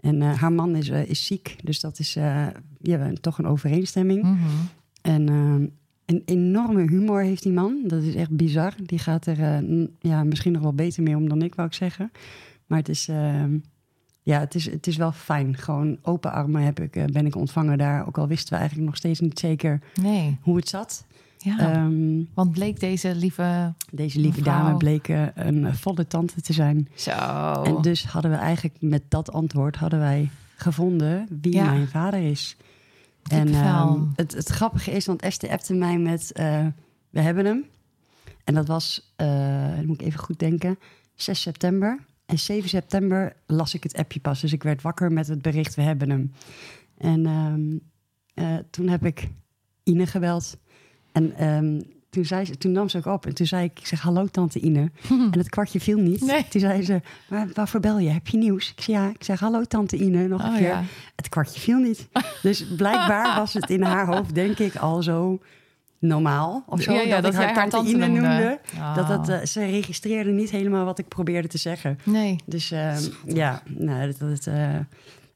S3: En eh, haar man is, is ziek. Dus dat is eh, ja, toch een overeenstemming.
S1: Mhm.
S3: En ehm, een enorme humor heeft die man. Dat is echt bizar. Die gaat er eh, ja, misschien nog wel beter mee om dan ik, wou ik zeggen. Maar het is, ehm, ja, het is, het is wel fijn. Gewoon open armen heb ik, eh, ben ik ontvangen daar. Ook al wisten we eigenlijk nog steeds niet zeker
S1: Nee.
S3: hoe het zat.
S1: Ja.
S3: Ehm,
S1: Want bleek deze lieve...
S3: deze lieve
S1: Mevrouw.
S3: dame bleek eh, een volle tante te zijn.
S1: Zo.
S3: En dus hadden we eigenlijk met dat antwoord hadden wij gevonden wie
S1: Ja.
S3: mijn vader is. En ehm, het, het grappige is, want Esther appte mij met eh, we hebben hem. En dat was, eh, moet ik even goed denken, 6 september. En 7 september las ik het appje pas. Dus ik werd wakker met het bericht we hebben hem. En ehm, eh, toen heb ik Ine gebeld. En ehm, toen, zei ze, toen nam ze ook op. En toen zei ik, ik zeg hallo tante Ine. En het kwartje viel niet.
S1: Nee.
S3: Toen zei ze, maar waarvoor bel je? Heb je nieuws? Ik zei ja. Ik zeg hallo tante Ine, nog een
S1: Oh,
S3: keer.
S1: ja.
S3: Het kwartje viel niet. Dus blijkbaar was het in haar hoofd, denk ik, al zo normaal. Of zo,
S1: Ja, ja,
S3: dat, ik haar tante, Ine noemde. Dat
S1: Oh.
S3: dat, eh, ze registreerde niet helemaal wat ik probeerde te zeggen.
S1: Nee.
S3: Dus eh, ja, nou, dat, dat, eh,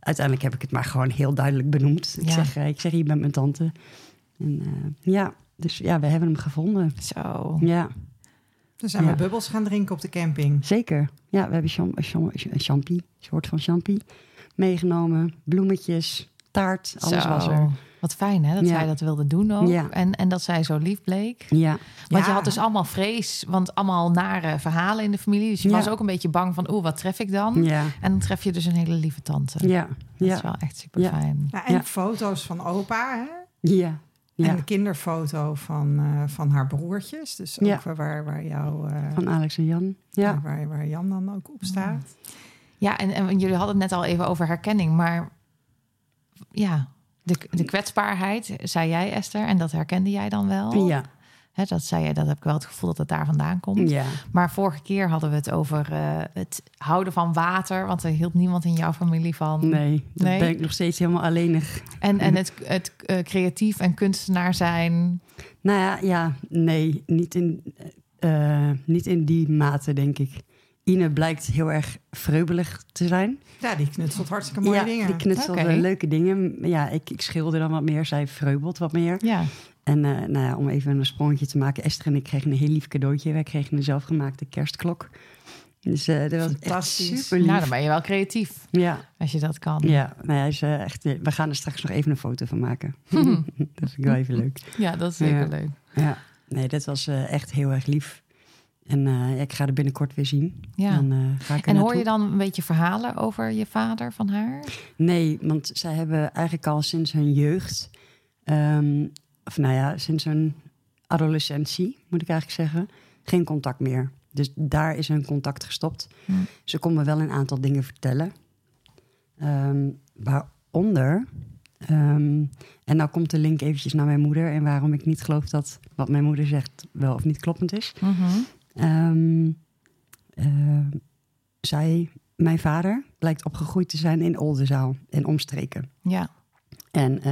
S3: uiteindelijk heb ik het maar gewoon heel duidelijk benoemd. Ik,
S1: Ja.
S3: zeg, eh, ik zeg, je bent mijn tante. En ja, dus ja, we hebben hem gevonden.
S1: Zo.
S3: Ja,
S2: Dan zijn
S3: Ja.
S2: we bubbels gaan drinken op de camping.
S3: zeker. Ja, we hebben cham, een soort van champie meegenomen. Bloemetjes, taart, alles
S1: Zo.
S3: was er.
S1: Wat fijn hè, dat
S3: Ja.
S1: zij dat wilde doen ook.
S3: Ja.
S1: En, en dat zij zo lief bleek.
S3: Ja,
S1: Want je had dus allemaal vrees, want allemaal nare verhalen in de familie. Dus je
S3: Ja.
S1: was ook een beetje bang van, oeh, wat tref ik dan?
S3: ja,
S1: En dan tref je dus een hele lieve tante.
S3: ja,
S1: Dat is wel echt super fijn.
S2: Ja, en
S3: Ja.
S2: foto's van opa, hè?
S3: ja.
S2: En een kinderfoto van, eh, van haar broertjes. Dus ook
S3: Ja.
S2: waar, waar, jou, eh,
S3: van Alex en Jan. Ja,
S2: waar, waar Jan dan ook op staat.
S1: Ja, en, en jullie hadden het net al even over herkenning, maar ja, de, de kwetsbaarheid, zei jij Esther, en dat herkende jij dan wel.
S3: ja,
S1: Hè, dat zei jij, dat heb ik wel het gevoel dat het daar vandaan komt.
S3: ja.
S1: Maar vorige keer hadden we het over eh, het houden van water, want er hield niemand in jouw familie van.
S3: Nee, dat
S1: Nee?
S3: ben ik nog steeds helemaal alleenig.
S1: En, en het, het eh, creatief en kunstenaar zijn.
S3: Nou ja, ja nee, niet in, eh, niet in die mate, denk ik. Ine blijkt heel erg vreubelig te zijn.
S2: Ja, die knutselt hartstikke mooie
S3: ja,
S2: dingen.
S3: die knutselt leuke dingen. Ja, ik, ik schilder dan wat meer, zij vreubelt wat meer.
S1: Ja,
S3: En eh, nou ja, om even een sprongetje te maken. Esther en ik kregen een heel lief cadeautje. Wij kregen een zelfgemaakte kerstklok. Dus eh dat was echt
S2: Fantastisch.
S3: super lief.
S1: nou dan ben je wel creatief
S3: Ja,
S1: als je dat kan.
S3: ja nou ja, is, eh, echt, we gaan er straks nog even een foto van maken. dat vind ik wel even leuk.
S1: Ja, dat is zeker leuk.
S3: Ja, nee, dat was echt heel erg lief. En ik ga er binnenkort weer zien.
S1: Ja.
S3: Dan, ga ik er
S1: En hoor je dan een beetje verhalen over je vader van haar?
S3: Nee, want zij hebben eigenlijk al sinds hun jeugd, ehm, of nou ja, sinds hun adolescentie, moet ik eigenlijk zeggen, geen contact meer. Dus daar is hun contact gestopt.
S1: Hm.
S3: Ze kon me wel een aantal dingen vertellen. Ehm, waaronder, ehm, en nou komt de link eventjes naar mijn moeder en waarom ik niet geloof dat wat mijn moeder zegt wel of niet kloppend is.
S1: Mhm.
S3: Ehm, ehm, zij, mijn vader, blijkt opgegroeid te zijn in Oldenzaal en omstreken.
S1: Ja,
S3: En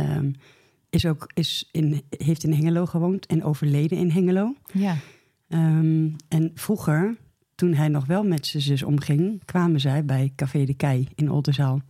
S3: is ook, is in, heeft in Hengelo gewoond en overleden in Hengelo.
S1: ja.
S3: Ehm, en vroeger, toen hij nog wel met zijn zus omging, kwamen zij bij Café de Kei in Oldenzaal.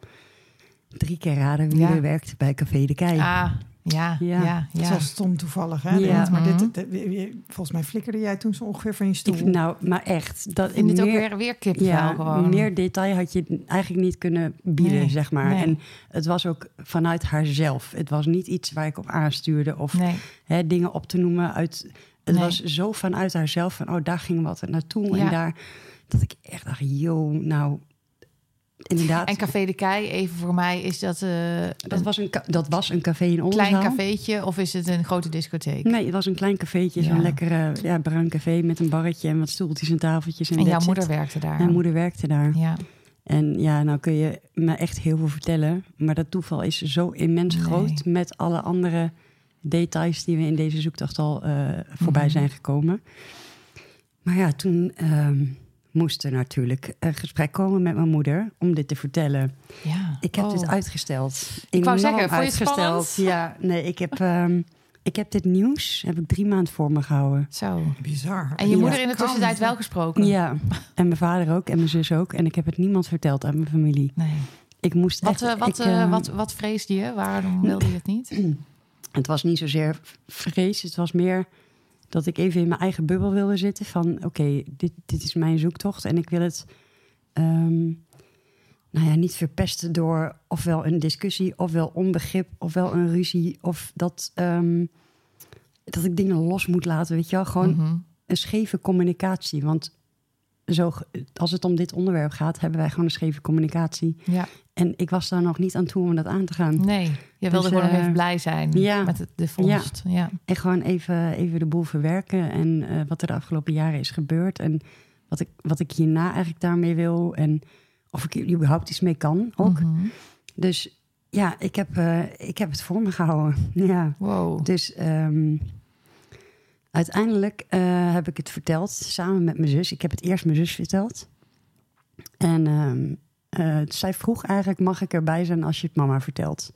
S3: Drie keer raden wie
S1: Ja.
S3: er werkt bij Café de Kei.
S1: Ah, ja, ja,
S3: Ja.
S1: ja.
S2: Zo stom toevallig, hè?
S3: Ja.
S2: maar dit,
S1: Mhm.
S2: dit- dit- volgens mij flikkerde jij toen zo ongeveer van je stoel.
S3: Ik, nou, maar echt. Dat
S1: Ik vind het ook weer, weer kipvel
S3: Ja,
S1: gewoon.
S3: meer detail had je eigenlijk niet kunnen bieden,
S1: Nee,
S3: zeg maar.
S1: nee.
S3: En het was ook vanuit haarzelf. Het was niet iets waar ik op aanstuurde of
S1: Nee,
S3: hè, dingen op te noemen uit. Het
S1: Nee.
S3: was zo vanuit haarzelf van, oh, daar ging wat naartoe
S1: Ja.
S3: en daar. Dat ik echt dacht, yo, nou, inderdaad.
S1: en Café de Kei, even voor mij, is dat eh,
S3: dat, was een, dat was een café in Oldenzaal.
S1: klein cafeetje of is het een grote discotheek?
S3: Nee, het was een klein cafeetje,
S1: Ja.
S3: zo'n lekkere ja, bruin café met een barretje en wat stoeltjes en tafeltjes. En
S1: en jouw
S3: it.
S1: moeder werkte daar.
S3: Mijn moeder werkte daar.
S1: Ja,
S3: En ja, nou kun je me echt heel veel vertellen. Maar dat toeval is zo immens
S1: Nee.
S3: groot met alle andere details die we in deze zoektocht al eh, voorbij
S1: Mhm.
S3: zijn gekomen. Maar ja, toen ehm, moest er natuurlijk een gesprek komen met mijn moeder om dit te vertellen.
S1: ja.
S3: Ik heb
S1: Oh.
S3: dit uitgesteld.
S1: Ik wou zeggen, vond je
S3: uitgesteld.
S1: spannend?
S3: Ja, nee, ik heb, ehm, ik heb dit nieuws heb ik drie maanden voor me gehouden.
S1: Zo.
S2: Bizar.
S1: En je
S3: Ja.
S1: moeder in de tussentijd wel gesproken?
S3: Ja, en mijn vader ook en mijn zus ook. En ik heb het niemand verteld aan mijn familie.
S1: Nee.
S3: Ik moest
S1: Wat,
S3: echt...
S1: eh, wat,
S3: ik,
S1: eh,
S3: ehm,
S1: wat, wat vreesde je? Waarom wilde je het niet?
S3: Het was niet zozeer vrees, het was meer dat ik even in mijn eigen bubbel wilde zitten. Van oké, dit, dit is mijn zoektocht en ik wil het ehm, nou ja, niet verpesten door ofwel een discussie, ofwel onbegrip, ofwel een ruzie. Of dat, ehm, dat ik dingen los moet laten, weet je wel. Gewoon
S1: Mhm.
S3: een scheve communicatie. Want zo, als het om dit onderwerp gaat, hebben wij gewoon een scheve communicatie.
S1: Ja,
S3: En ik was daar nog niet aan toe om dat aan te gaan.
S1: nee. Je wilde
S3: Dus,
S1: gewoon
S3: eh,
S1: even blij zijn
S3: ja.
S1: met de vondst. Ja.
S3: En gewoon even, even de boel verwerken. En eh, wat er de afgelopen jaren is gebeurd. En wat ik, wat ik hierna eigenlijk daarmee wil. En of ik er überhaupt iets mee kan ook.
S1: Mhm.
S3: Dus ja, ik heb, eh, ik heb het voor me gehouden. Ja.
S1: Wow.
S3: Dus ehm, uiteindelijk eh, heb ik het verteld samen met mijn zus. Ik heb het eerst mijn zus verteld. En ehm, eh, zij vroeg eigenlijk, mag ik erbij zijn als je het mama vertelt?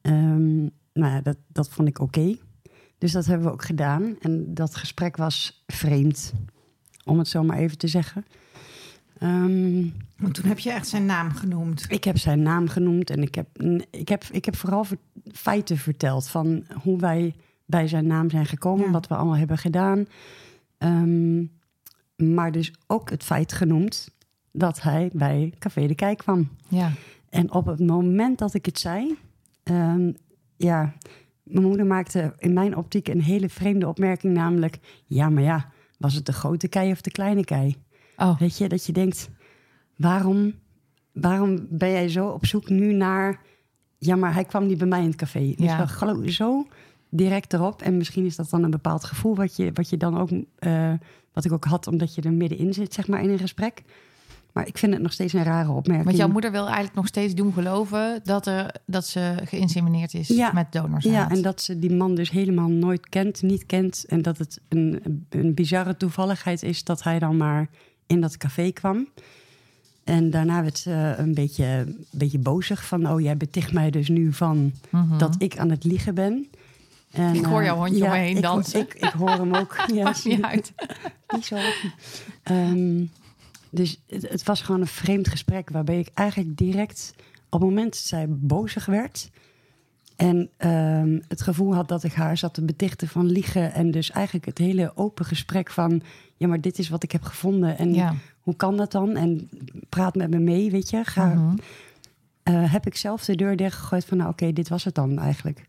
S3: Ehm, nou ja, dat, dat vond ik oké. Dus dat hebben we ook gedaan. En dat gesprek was vreemd, om het zo maar even te zeggen. Ehm,
S2: Want toen heb je echt zijn naam genoemd.
S3: ik heb zijn naam genoemd en ik heb, ik heb, ik heb vooral feiten verteld van hoe wij bij zijn naam zijn gekomen,
S2: Ja.
S3: wat we allemaal hebben gedaan. Ehm, maar dus ook het feit genoemd dat hij bij Café de Kijk kwam.
S1: Ja.
S3: En op het moment dat ik het zei, ehm, ja, mijn moeder maakte in mijn optiek een hele vreemde opmerking, namelijk, ja, maar ja, was het de grote kei of de kleine kei?
S1: Oh,
S3: Weet je, dat je denkt, waarom, waarom ben jij zo op zoek nu naar... Ja, maar hij kwam niet bij mij in het café. Dus
S1: Ja.
S3: geloof zo direct erop. En misschien is dat dan een bepaald gevoel wat je, wat je dan ook... eh, wat ik ook had, omdat je er middenin zit, zeg maar, in een gesprek. Maar ik vind het nog steeds een rare opmerking.
S1: want jouw moeder wil eigenlijk nog steeds doen geloven dat, er, dat ze geïnsemineerd is
S3: Ja.
S1: met donorzaad.
S3: Ja, en dat ze die man dus helemaal nooit kent, niet kent. En dat het een, een bizarre toevalligheid is dat hij dan maar in dat café kwam. En daarna werd ze een beetje, een beetje bozig van... oh, jij beticht mij dus nu van
S1: Mhm.
S3: dat ik aan het liegen ben. En,
S1: Ik hoor
S3: eh,
S1: jouw hondje om me heen
S3: ik,
S1: dansen.
S3: Ik, ik hoor hem ook. Ja,
S1: Maakt niet uit.
S3: niet zo. Ehm, dus het, het was gewoon een vreemd gesprek... waarbij ik eigenlijk direct op het moment dat zij bozig werd... en ehm, het gevoel had dat ik haar zat te betichten van liegen... en dus eigenlijk het hele open gesprek van... ja, maar dit is wat ik heb gevonden en
S1: Ja.
S3: hoe kan dat dan? En praat met me mee, weet je. Ga,
S1: Mhm.
S3: eh, heb ik zelf de deur dichtgegooid van... nou oké, dit was het dan eigenlijk.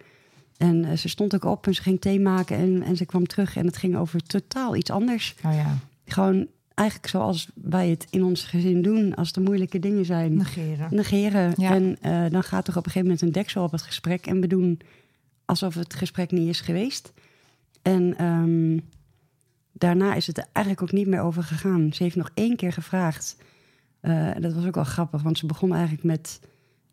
S3: En eh, ze stond ook op en ze ging thee maken en, en ze kwam terug... en het ging over totaal iets anders.
S1: Oh ja.
S3: Gewoon eigenlijk zoals wij het in ons gezin doen... als er moeilijke dingen zijn,
S2: Negeren.
S3: negeren.
S1: Ja.
S3: En eh, dan gaat er op een gegeven moment een deksel op het gesprek... en we doen alsof het gesprek niet is geweest. En ehm, daarna is het er eigenlijk ook niet meer over gegaan. Ze heeft nog één keer gevraagd. Eh, dat was ook wel grappig, want ze begon eigenlijk met...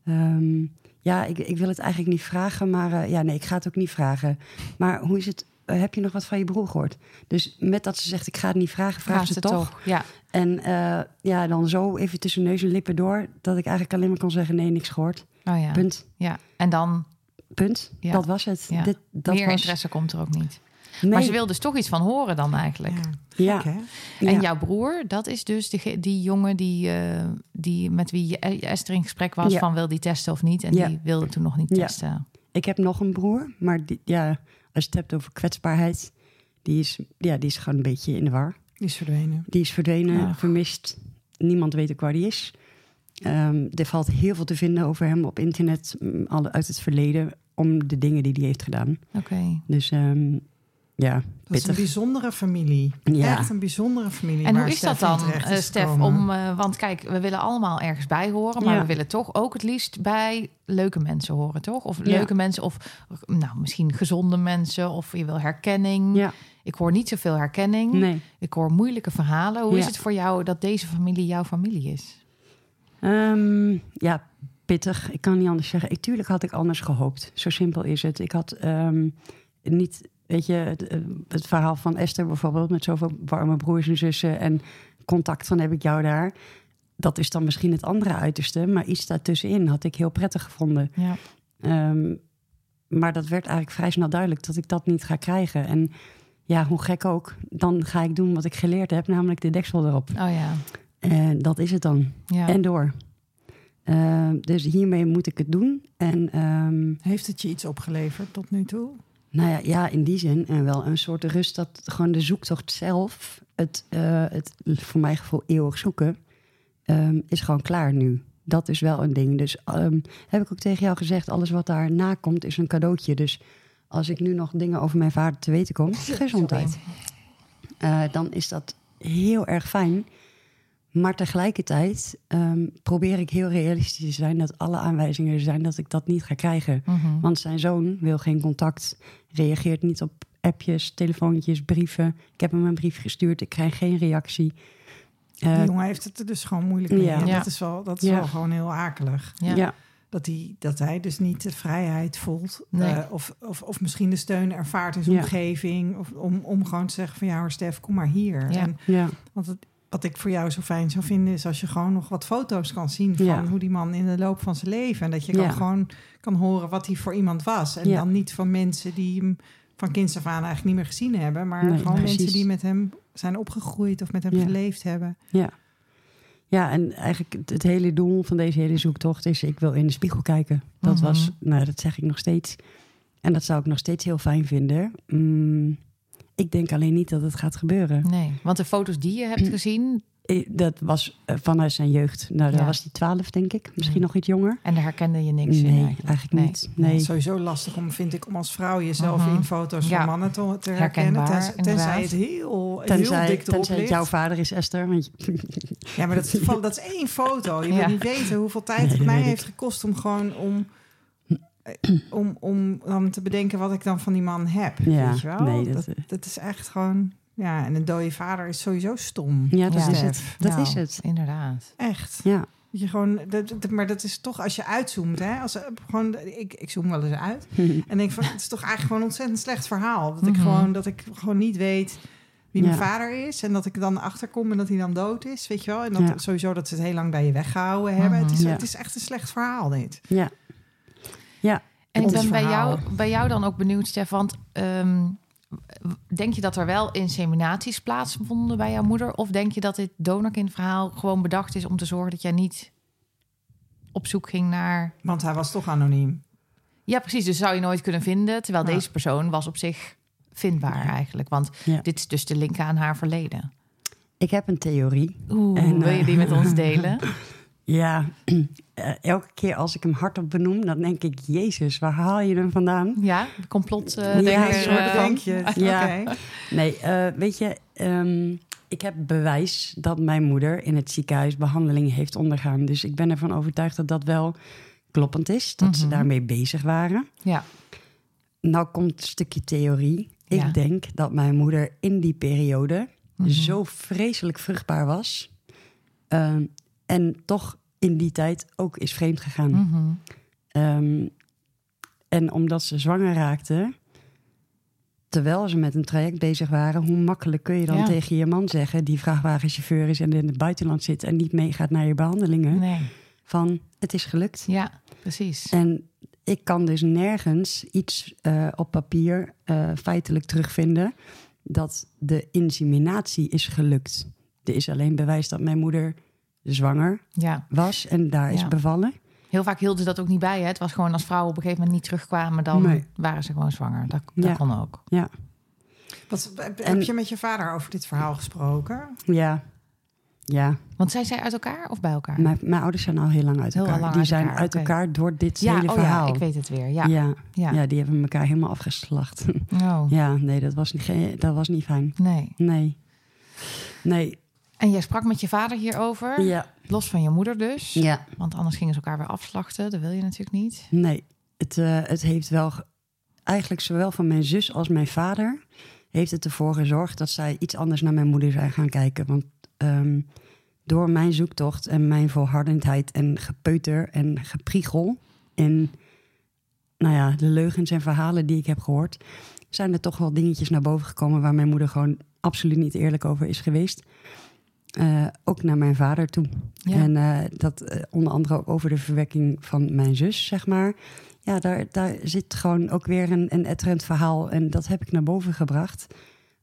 S3: ehm, ja, ik, ik wil het eigenlijk niet vragen, maar eh, ja, nee, ik ga het ook niet vragen. Maar hoe is het? eh, heb je nog wat van je broer gehoord? Dus met dat ze zegt, ik ga het niet vragen, vraagt ze
S1: ze
S3: toch.
S1: Ja.
S3: En eh, ja, dan zo even tussen neus en lippen door, dat ik eigenlijk alleen maar kon zeggen, nee, niks gehoord.
S1: Oh ja.
S3: Punt.
S1: ja. En dan
S3: Punt.
S1: Ja.
S3: Dat was het.
S1: Ja.
S3: Dit, dat
S1: meer
S3: was,
S1: interesse komt er ook niet.
S3: Nee,
S1: Maar ze wil dus toch iets van horen dan eigenlijk.
S2: Ja.
S3: Ja.
S2: Gek, hè?
S1: En
S3: ja.
S1: jouw broer, dat is dus die, die jongen die, eh, die met wie je- Esther in gesprek was
S3: Ja.
S1: van wil die testen of niet. En
S3: Ja.
S1: die wilde toen nog niet
S3: Ja.
S1: testen.
S3: Ik heb nog een broer, maar die, ja, als je het hebt over kwetsbaarheid, die is, ja, die is gewoon een beetje in de war.
S2: Die is verdwenen.
S3: Die is verdwenen, vermist. Niemand weet ook waar die is. Ehm, er valt heel veel te vinden over hem op internet, mm, alle uit het verleden, om de dingen die hij heeft gedaan.
S1: Oké.
S3: Dus ehm, ja,
S2: Dat is een
S3: pittig.
S2: bijzondere familie.
S3: Ja.
S2: Echt een bijzondere familie.
S1: En hoe is dat
S2: Stef
S1: dan, eh,
S2: is
S1: Stef? Om, eh, want kijk, we willen allemaal ergens bij horen, maar
S3: Ja.
S1: we willen toch ook het liefst bij leuke mensen horen, toch? Of
S3: Ja.
S1: leuke mensen, of nou, misschien gezonde mensen, of je wil herkenning.
S3: Ja,
S1: Ik hoor niet zoveel herkenning.
S3: nee.
S1: Ik hoor moeilijke verhalen. Hoe
S3: Ja.
S1: is het voor jou dat deze familie jouw familie is?
S3: Ehm, ja, pittig. Ik kan niet anders zeggen. Ik, tuurlijk had ik anders gehoopt. Zo simpel is het. Ik had ehm, niet, weet je, het, eh, het verhaal van Esther bijvoorbeeld... met zoveel warme broers en zussen en contact van heb ik jou daar. Dat is dan misschien het andere uiterste. Maar iets daartussenin had ik heel prettig gevonden.
S1: Ja.
S3: Ehm, maar dat werd eigenlijk vrij snel duidelijk dat ik dat niet ga krijgen. En ja, hoe gek ook, dan ga ik doen wat ik geleerd heb, namelijk de deksel erop.
S1: Oh ja.
S3: En dat is het dan.
S1: ja.
S3: En door. Ehm, dus hiermee moet ik het doen. En ehm,
S2: Heeft het je iets opgeleverd tot nu toe?
S3: Nou ja, ja, in die zin en wel een soort rust dat gewoon de zoektocht zelf, het, eh, het voor mijn gevoel eeuwig zoeken, ehm, is gewoon klaar nu. Dat is wel een ding. Dus ehm, heb ik ook tegen jou gezegd, alles wat daarna komt is een cadeautje. Dus als ik nu nog dingen over mijn vader te weten kom, gezondheid, eh, dan is dat heel erg fijn. Maar tegelijkertijd ehm, probeer ik heel realistisch te zijn dat alle aanwijzingen er zijn dat ik dat niet ga krijgen.
S1: Mhm.
S3: Want zijn zoon wil geen contact, reageert niet op appjes, telefoontjes, brieven. Ik heb hem een brief gestuurd, ik krijg geen reactie. Eh,
S2: Die jongen heeft het er dus gewoon moeilijk mee.
S3: Ja.
S2: Dat is wel, dat is
S3: Ja.
S2: wel gewoon heel akelig.
S1: Ja.
S3: ja.
S2: Dat hij, dat hij dus niet de vrijheid voelt.
S1: Nee.
S2: eh, of, of, of misschien de steun ervaart in
S3: Ja.
S2: zijn omgeving. Of om, om gewoon te zeggen van ja hoor Stef, kom maar hier.
S1: Ja.
S2: En,
S3: ja.
S2: want het, wat ik voor jou zo fijn zou vinden... is als je gewoon nog wat foto's kan zien... van
S3: Ja.
S2: hoe die man in de loop van zijn leven... en dat je kan
S3: Ja.
S2: gewoon kan horen wat hij voor iemand was. En
S3: Ja.
S2: dan niet van mensen die hem van kinds af aan eigenlijk niet meer gezien hebben... maar
S3: Nee,
S2: gewoon
S3: precies.
S2: mensen die met hem zijn opgegroeid... of met hem
S3: Ja.
S2: geleefd hebben.
S3: Ja, en eigenlijk het, het hele doel van deze hele zoektocht is... ik wil in de spiegel kijken. Dat
S1: Mhm.
S3: was, nou dat zeg ik nog steeds. En dat zou ik nog steeds heel fijn vinden. Mm, ik denk alleen niet dat het gaat gebeuren.
S1: Nee, want de foto's die je hebt gezien...
S3: Eh, Dat was eh, vanuit zijn jeugd. Nou, daar
S1: Ja.
S3: was hij twaalf, denk ik. Misschien nog iets jonger.
S1: en daar herkende je niks in
S3: nee,
S1: eigenlijk.
S3: eigenlijk
S1: Nee.
S3: niet. Nee.
S2: Sowieso lastig om, vind ik, om als vrouw jezelf
S1: Mhm.
S2: in foto's
S1: Ja.
S2: van mannen te, te herkennen.
S1: Herkenbaar,
S2: Tenzij, tenzij het heel, heel
S3: Tenzij,
S2: dik erop
S3: tenzij het jouw vader is, Esther. Want je-
S2: Ja, maar dat, is, van- dat is één foto. Je
S1: Ja.
S2: wil niet weten hoeveel tijd
S3: Nee,
S2: het mij heeft gekost om gewoon om, om, om dan te bedenken wat ik dan van die man heb.
S3: Ja,
S2: weet je wel?
S3: nee,
S2: dat,
S3: dat-
S2: dat, is echt gewoon... Ja, en een dode vader is sowieso stom.
S3: ja, dat
S1: Ja.
S3: is het. Dat
S1: Nou,
S3: is het.
S1: Inderdaad.
S2: Echt.
S3: Ja,
S2: Dat je gewoon, dat, dat- maar dat is toch als je uitzoomt, hè? Als, eh, gewoon, ik, ik zoom wel eens uit. En denk van, het is toch eigenlijk gewoon een ontzettend slecht verhaal. Dat ik,
S1: Mhm.
S2: gewoon, dat ik gewoon niet weet wie mijn
S3: Ja.
S2: vader is. En dat ik dan achterkom en dat hij dan dood is, weet je wel. En dat
S3: Ja.
S2: sowieso dat ze het heel lang bij je weggehouden hebben.
S1: Mhm.
S2: Het, is,
S3: Ja.
S2: het is echt een slecht verhaal, dit.
S3: ja.
S1: En ik ben bij jou, bij jou dan ook benieuwd, Stef, want ehm, denk je dat er wel inseminaties plaatsvonden bij jouw moeder? Of denk je dat dit donorkindverhaal gewoon bedacht is om te zorgen dat jij niet op zoek ging naar...
S2: Want hij was toch anoniem.
S1: Ja, precies, dus zou je nooit kunnen vinden. Terwijl
S2: Ja.
S1: deze persoon was op zich vindbaar eigenlijk. Want
S3: Ja.
S1: dit is dus de link aan haar verleden.
S3: Ik heb een theorie.
S1: Oeh,
S3: En,
S1: wil je
S3: eh,
S1: die met ons delen?
S3: Ja, eh, elke keer als ik hem hardop benoem, dan denk ik... Jezus, waar haal je hem vandaan?
S1: Ja, complot. eh,
S3: Ja,
S1: eh,
S2: denk je.
S3: Ja.
S2: Oké.
S3: Nee, eh, weet je, ehm, ik heb bewijs dat mijn moeder in het ziekenhuis behandeling heeft ondergaan. Dus ik ben ervan overtuigd dat dat wel kloppend is. Dat ze
S1: Mhm.
S3: daarmee bezig waren.
S1: Ja,
S3: Nou komt een stukje theorie. Ik
S1: Ja.
S3: denk dat mijn moeder in die periode
S1: Mhm.
S3: zo vreselijk vruchtbaar was. ehm, en toch in die tijd ook is vreemd gegaan.
S1: Mhm.
S3: Ehm, en omdat ze zwanger raakte, terwijl ze met een traject bezig waren, hoe makkelijk kun je dan
S1: Ja.
S3: tegen je man zeggen, die vrachtwagenchauffeur is en in het buitenland zit en niet meegaat naar je behandelingen,
S1: nee.
S3: van het is gelukt.
S1: Ja, precies.
S3: En ik kan dus nergens iets eh, op papier eh, feitelijk terugvinden dat de inseminatie is gelukt. Er is alleen bewijs dat mijn moeder zwanger
S1: Ja,
S3: was en daar is
S1: Ja.
S3: bevallen.
S1: heel vaak hielden ze dat ook niet bij. Hè? Het was gewoon als vrouwen op een gegeven moment niet terugkwamen, dan
S3: Nee.
S1: waren ze gewoon zwanger. Dat, dat
S3: Ja.
S1: kon ook.
S3: Ja,
S2: Wat, heb,
S3: En-
S2: je met je vader over dit verhaal gesproken?
S3: ja, ja.
S1: Want zijn zij uit elkaar of bij elkaar?
S3: Mijn, mijn ouders zijn al heel lang uit
S1: Heel
S3: elkaar.
S1: lang
S3: die
S1: uit
S3: zijn
S1: elkaar,
S3: uit elkaar door dit
S1: ja,
S3: hele
S1: oh
S3: verhaal.
S1: ja, ik weet het weer. Ja,
S3: ja.
S1: ja.
S3: Ja. die hebben elkaar helemaal afgeslacht.
S1: Oh,
S3: ja, nee, dat was niet, ge- dat was niet fijn.
S1: nee.
S3: Nee. Nee,
S1: En jij sprak met je vader hierover,
S3: ja.
S1: los van je moeder dus.
S3: Ja,
S1: Want anders gingen ze elkaar weer afslachten. Dat wil je natuurlijk niet.
S3: nee. Het, eh, het heeft wel, ge- eigenlijk zowel van mijn zus als mijn vader, heeft het ervoor gezorgd dat zij iets anders naar mijn moeder zijn gaan kijken. Want ehm, door mijn zoektocht en mijn volhardendheid en gepeuter en gepriegel en nou ja, de leugens en verhalen die ik heb gehoord, zijn er toch wel dingetjes naar boven gekomen waar mijn moeder gewoon absoluut niet eerlijk over is geweest. Eh, ook naar mijn vader toe.
S1: Ja.
S3: En eh, dat eh, onder andere ook over de verwekking van mijn zus, zeg maar. Ja, daar, daar zit gewoon ook weer een, een etterend verhaal. En dat heb ik naar boven gebracht.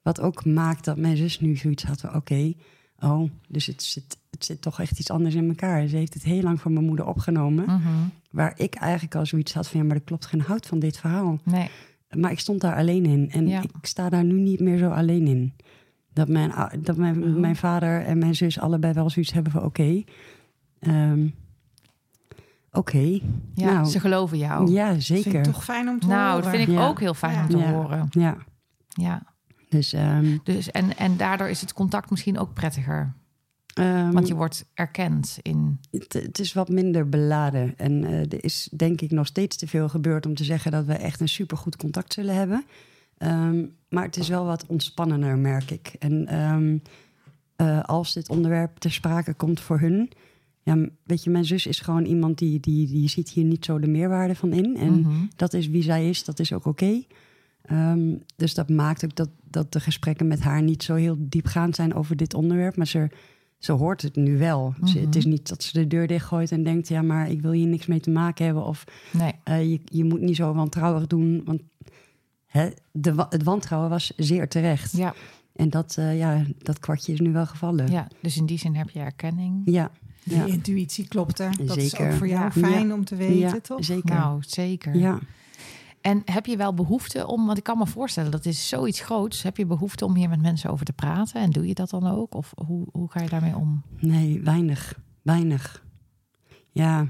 S3: Wat ook maakt dat mijn zus nu zoiets had van... oké, oh, dus het zit het zit toch echt iets anders in elkaar. Ze heeft het heel lang van mijn moeder opgenomen.
S1: Mhm.
S3: Waar ik eigenlijk al zoiets had van... ja, maar er klopt geen hout van dit verhaal.
S1: Nee.
S3: Maar ik stond daar alleen in. En
S1: Ja.
S3: ik sta daar nu niet meer zo alleen in. Dat mijn, dat mijn,
S1: Oh.
S3: mijn vader en mijn zus allebei wel zoiets hebben van... oké, ehm, oké,
S1: Ja,
S3: Nou,
S1: ze geloven jou.
S3: ja,
S2: Vind
S3: zeker.
S2: ik toch fijn om te
S1: nou,
S2: horen.
S1: dat vind ik
S3: Ja.
S1: ook heel fijn
S2: Ja.
S1: om te
S3: Ja.
S1: horen.
S3: Ja,
S1: Ja.
S3: dus... ehm,
S1: Dus, en, en daardoor is het contact misschien ook prettiger.
S3: ehm,
S1: Want je wordt erkend in...
S3: Het, het is wat minder beladen. En eh, er is denk ik nog steeds te veel gebeurd om te zeggen dat we echt een supergoed contact zullen hebben. Ehm, maar het is wel wat ontspannender, merk ik. En ehm, eh, als dit onderwerp ter sprake komt voor hun. Ja, weet je, mijn zus is gewoon iemand die, die, die ziet hier niet zo de meerwaarde van in. En
S1: Mhm.
S3: dat is wie zij is, dat is ook oké. Ehm, dus dat maakt ook dat, dat de gesprekken met haar niet zo heel diepgaand zijn over dit onderwerp. Maar ze, ze hoort het nu wel. Ze,
S1: Mhm.
S3: het is niet dat ze de deur dichtgooit en denkt... ja, maar ik wil hier niks mee te maken hebben. Of
S1: Nee.
S3: eh, je, je moet niet zo wantrouwig doen. Want hè, de, het wantrouwen was zeer terecht.
S1: Ja,
S3: En dat, eh, ja, dat kwartje is nu wel gevallen.
S1: ja, dus in die zin heb je erkenning.
S3: ja,
S2: Die
S3: ja.
S2: intuïtie klopt er. Dat is
S3: Zeker.
S2: ook voor jou
S1: Ja.
S2: fijn om te weten,
S3: ja,
S2: toch?
S3: zeker.
S1: Nou, zeker.
S3: Ja.
S1: En heb je wel behoefte om, want ik kan me voorstellen, dat is zoiets groots. Heb je behoefte om hier met mensen over te praten? En doe je dat dan ook? Of hoe, hoe ga je daarmee om?
S3: Nee, weinig. Weinig. Ja,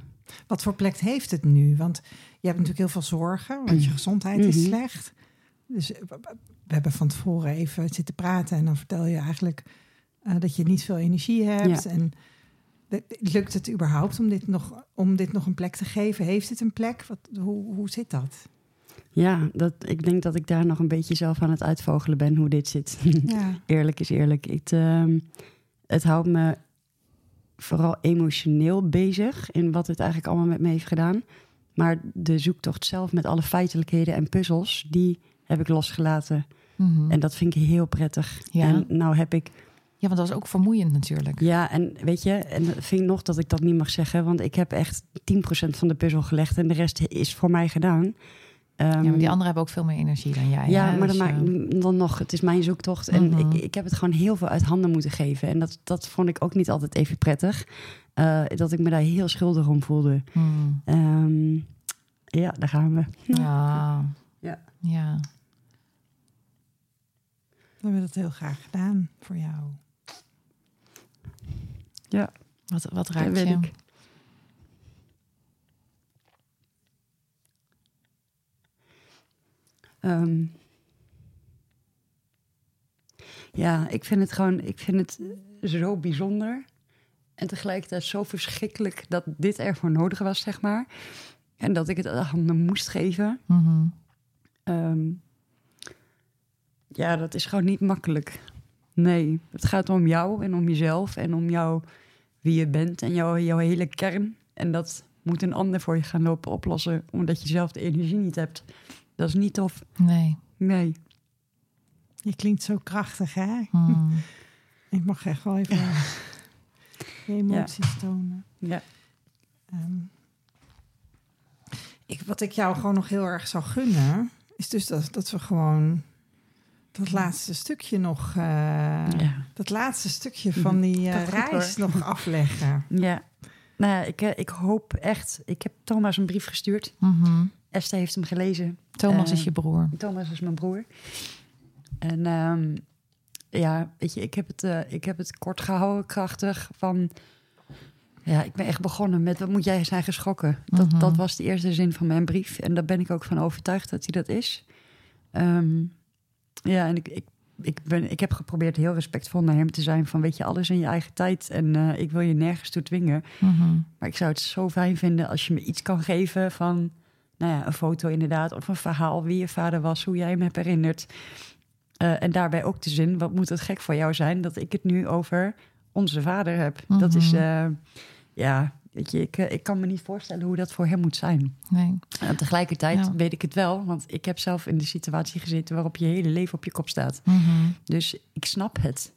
S2: Wat voor plek heeft het nu? Want je hebt natuurlijk heel veel zorgen, want je gezondheid is
S3: Mhm.
S2: slecht. Dus eh, we hebben van tevoren even zitten praten en dan vertel je eigenlijk eh, dat je niet veel energie hebt. En lukt het überhaupt om dit, nog, om dit nog een plek te geven? Heeft het een plek? Wat, hoe, hoe zit dat?
S3: ja dat, ik denk dat ik daar nog een beetje zelf aan het uitvogelen ben hoe dit zit.
S2: Ja,
S3: eerlijk is eerlijk. Het, ehm, het houdt me vooral emotioneel bezig in wat het eigenlijk allemaal met me heeft gedaan. Maar de zoektocht zelf met alle feitelijkheden en puzzels, die heb ik losgelaten.
S1: Mhm.
S3: En dat vind ik heel prettig.
S1: Ja.
S3: En nou heb ik,
S1: Ja, want dat is ook vermoeiend natuurlijk.
S3: ja, en weet je, en dat vind ik nog dat ik dat niet mag zeggen, want ik heb echt 10% van de puzzel gelegd en de rest is voor mij gedaan. Ehm,
S1: Ja, maar die anderen hebben ook veel meer energie dan jij.
S3: Ja,
S1: hè?
S3: maar
S1: Dus,
S3: dan,
S1: eh,
S3: maakt, dan nog, het is mijn zoektocht. En
S1: Mhm.
S3: ik, ik heb het gewoon heel veel uit handen moeten geven. En dat, dat vond ik ook niet altijd even prettig. Eh, dat ik me daar heel schuldig om voelde.
S1: hmm.
S3: Ehm, ja, daar gaan we.
S1: Ja.
S3: Ja.
S1: Ja.
S2: We hebben dat heel graag gedaan voor jou.
S3: Ja,
S1: Wat, wat raakt je?
S3: ik. Ehm, ja, ik vind het gewoon, ik vind het zo bijzonder. En tegelijkertijd zo verschrikkelijk dat dit ervoor nodig was, zeg maar. En dat ik het aan handen moest geven.
S1: Mhm.
S3: Ehm, ja, dat is gewoon niet makkelijk. Nee, het gaat om jou en om jezelf en om jou, wie je bent en jouw, jouw hele kern. En dat moet een ander voor je gaan lopen oplossen, omdat je zelf de energie niet hebt. Dat is niet tof.
S1: Nee.
S3: Nee.
S2: Je klinkt zo krachtig, hè?
S1: Hmm.
S2: Ik mag echt wel even je emoties tonen.
S3: Ja.
S2: Ehm, ik, wat ik jou gewoon nog heel erg zou gunnen, is dus dat, dat we gewoon dat laatste stukje nog, eh,
S3: Ja.
S2: dat laatste stukje van die eh, reis nog afleggen.
S3: ja. Nou ja, ik, eh, ik hoop echt... Ik heb Thomas een brief gestuurd.
S1: Mhm.
S3: Esther heeft hem gelezen.
S1: Thomas is je broer.
S3: Thomas is mijn broer. En ehm, ja, weet je, ik heb, het, ik heb het kort gehouden, krachtig. Van, ja, ik ben echt begonnen met, wat moet jij zijn geschrokken? Dat,
S1: Mhm.
S3: dat was de eerste zin van mijn brief. En daar ben ik ook van overtuigd dat hij dat is. Ehm, ja, en ik, ik, ik, ben, ik heb geprobeerd heel respectvol naar hem te zijn. Van, weet je, alles in je eigen tijd. En eh, ik wil je nergens toe dwingen.
S1: Mhm.
S3: Maar ik zou het zo fijn vinden als je me iets kan geven van, nou ja, een foto inderdaad, of een verhaal wie je vader was, hoe jij hem hebt herinnerd. Eh, en daarbij ook de zin, wat moet het gek voor jou zijn dat ik het nu over onze vader heb. Dat is,
S1: Mhm.
S3: eh, ja, weet je, ik, eh, ik kan me niet voorstellen hoe dat voor hem moet zijn.
S1: Nee.
S3: En tegelijkertijd
S1: Ja.
S3: weet ik het wel, want ik heb zelf in de situatie gezeten waarop je hele leven op je kop staat.
S1: Mhm.
S3: Dus ik snap het,